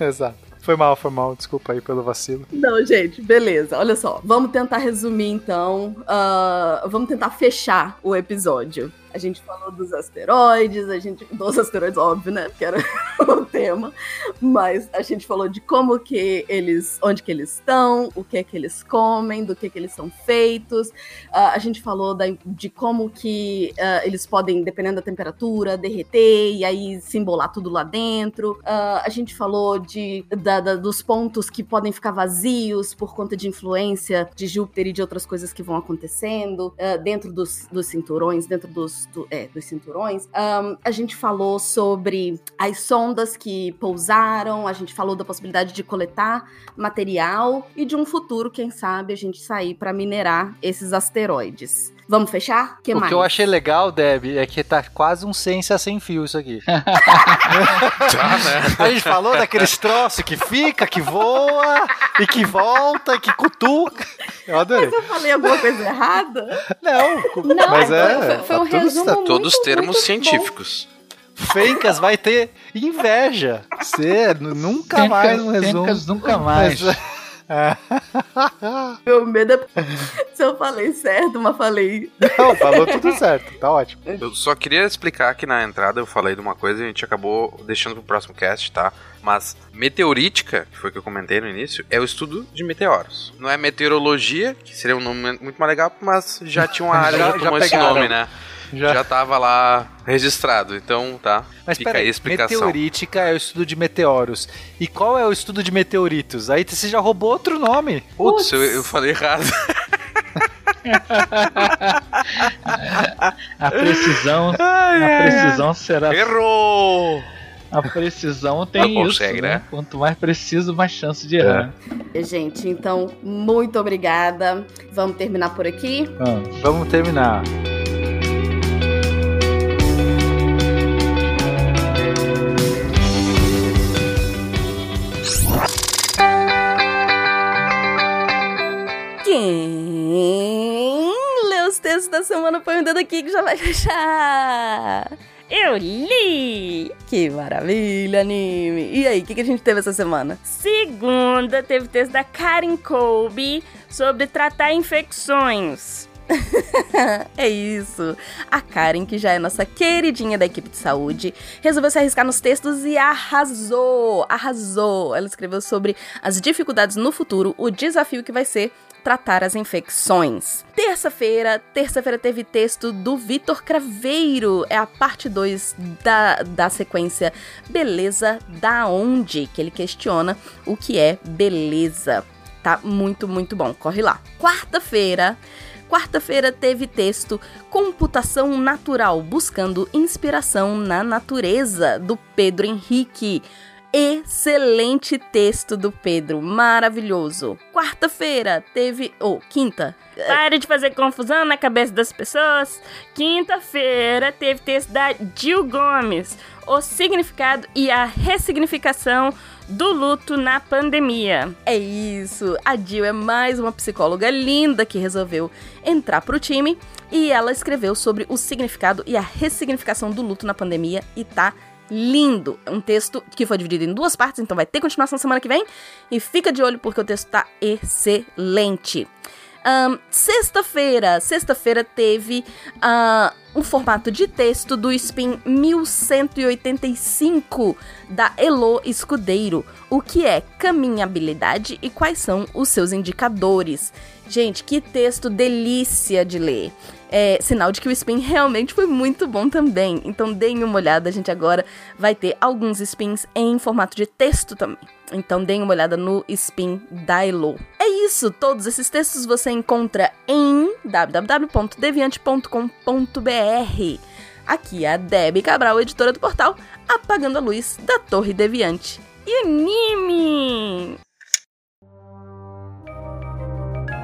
Exato. Foi mal, foi mal. Desculpa aí pelo vacilo. Não, gente, beleza. Olha só. Vamos tentar resumir então. Ah, vamos tentar fechar o episódio. A gente falou dos asteroides, a gente. Dos asteroides, óbvio, né? Porque era o tema. Mas a gente falou de como que eles. onde que eles estão, o que é que eles comem, do que que eles são feitos. Ah, a gente falou da- de como que ah, eles podem, dependendo da temperatura, derreter e aí se embolar tudo lá dentro. Ah, a gente falou de, da- da- dos pontos que podem ficar vazios por conta de influência de Júpiter e de outras coisas que vão acontecendo dentro dos, dos cinturões, dentro dos, é, dos cinturões. Ahn, a gente falou sobre as sondas que pousaram, a gente falou da possibilidade de coletar material e de um futuro, quem sabe, a gente sair para minerar esses asteroides. Vamos fechar? que o mais? que eu achei legal, Deb, é que tá quase um ciência sem fio isso aqui. Tá, né? A gente falou daqueles troços que fica, que voa, e que volta, e que cutuca. Eu adorei. Mas eu falei alguma coisa errada? Não, Não, mas é. foi, foi um tá tudo resumo certo. muito, Todos termos muito bom. científicos. Fencas vai ter inveja. Você nunca mais um resumo. Fencas nunca mais. Mas- Meu medo é se eu falei certo, mas falei. Não, falou tudo certo. Tá ótimo. Eu só queria explicar que na entrada eu falei de uma coisa e a gente acabou deixando pro próximo cast, tá? Mas meteorítica, que foi o que eu comentei no início, é o estudo de meteoros. Não é meteorologia, que seria um nome muito mais legal, mas já tinha uma área Já- que já tomou esse nome, né? Já. tava lá registrado, então tá. Mas Fica aí a peraí, explicação. meteorítica é o estudo de meteoros. E qual é o estudo de meteoritos? Aí você já roubou outro nome. Putz, eu, eu falei errado. A precisão, Ai, a ai, precisão será. Errou! A precisão tem Não isso. consegue, né? né? Quanto mais preciso, mais chance de errar. Gente, então, muito obrigada. Vamos terminar por aqui. Vamos. Vamos terminar. Da semana põe o dedo aqui que já vai fechar. Eu li! Que maravilha, anime. E aí, o que, que a gente teve essa semana? Segunda, teve texto da Karen Colby sobre tratar infecções. é isso. A Karen, que já é nossa queridinha da equipe de saúde, resolveu se arriscar nos textos e arrasou. Arrasou. Ela escreveu sobre as dificuldades no futuro, o desafio que vai ser tratar as infecções. Terça-feira, terça-feira teve texto do Vitor Craveiro. É a parte 2 da, da sequência Beleza da Onde, que ele questiona o que é beleza. Tá muito, muito bom. Corre lá. Quarta-feira, Quarta-feira teve texto Computação Natural, buscando inspiração na natureza, do Pedro Henrique. Excelente texto do Pedro, maravilhoso. Quarta-feira teve. Ou, quinta. Pare de fazer confusão na cabeça das pessoas. Quinta-feira teve texto da Gil Gomes, o significado e a ressignificação do luto na pandemia. É isso. A Jill é mais uma psicóloga linda que resolveu entrar pro time e ela escreveu sobre o significado e a ressignificação do luto na pandemia e tá lindo. Um texto que foi dividido em duas partes, então vai ter continuação semana que vem e fica de olho porque o texto tá excelente. Ahn, Sexta-feira, sexta-feira teve ah, um formato de texto do Spin 1185 da Elo Escudeiro. O que é caminhabilidade e quais são os seus indicadores? Gente, que texto delícia de ler. É sinal de que o spin realmente foi muito bom também. Então deem uma olhada, a gente agora vai ter alguns spins em formato de texto também. Então deem uma olhada no spin da Elo. É isso, todos esses textos você encontra em www.deviante.com.br. Aqui é a Debbie Cabral, editora do portal Apagando a Luz da Torre Deviante. E anime!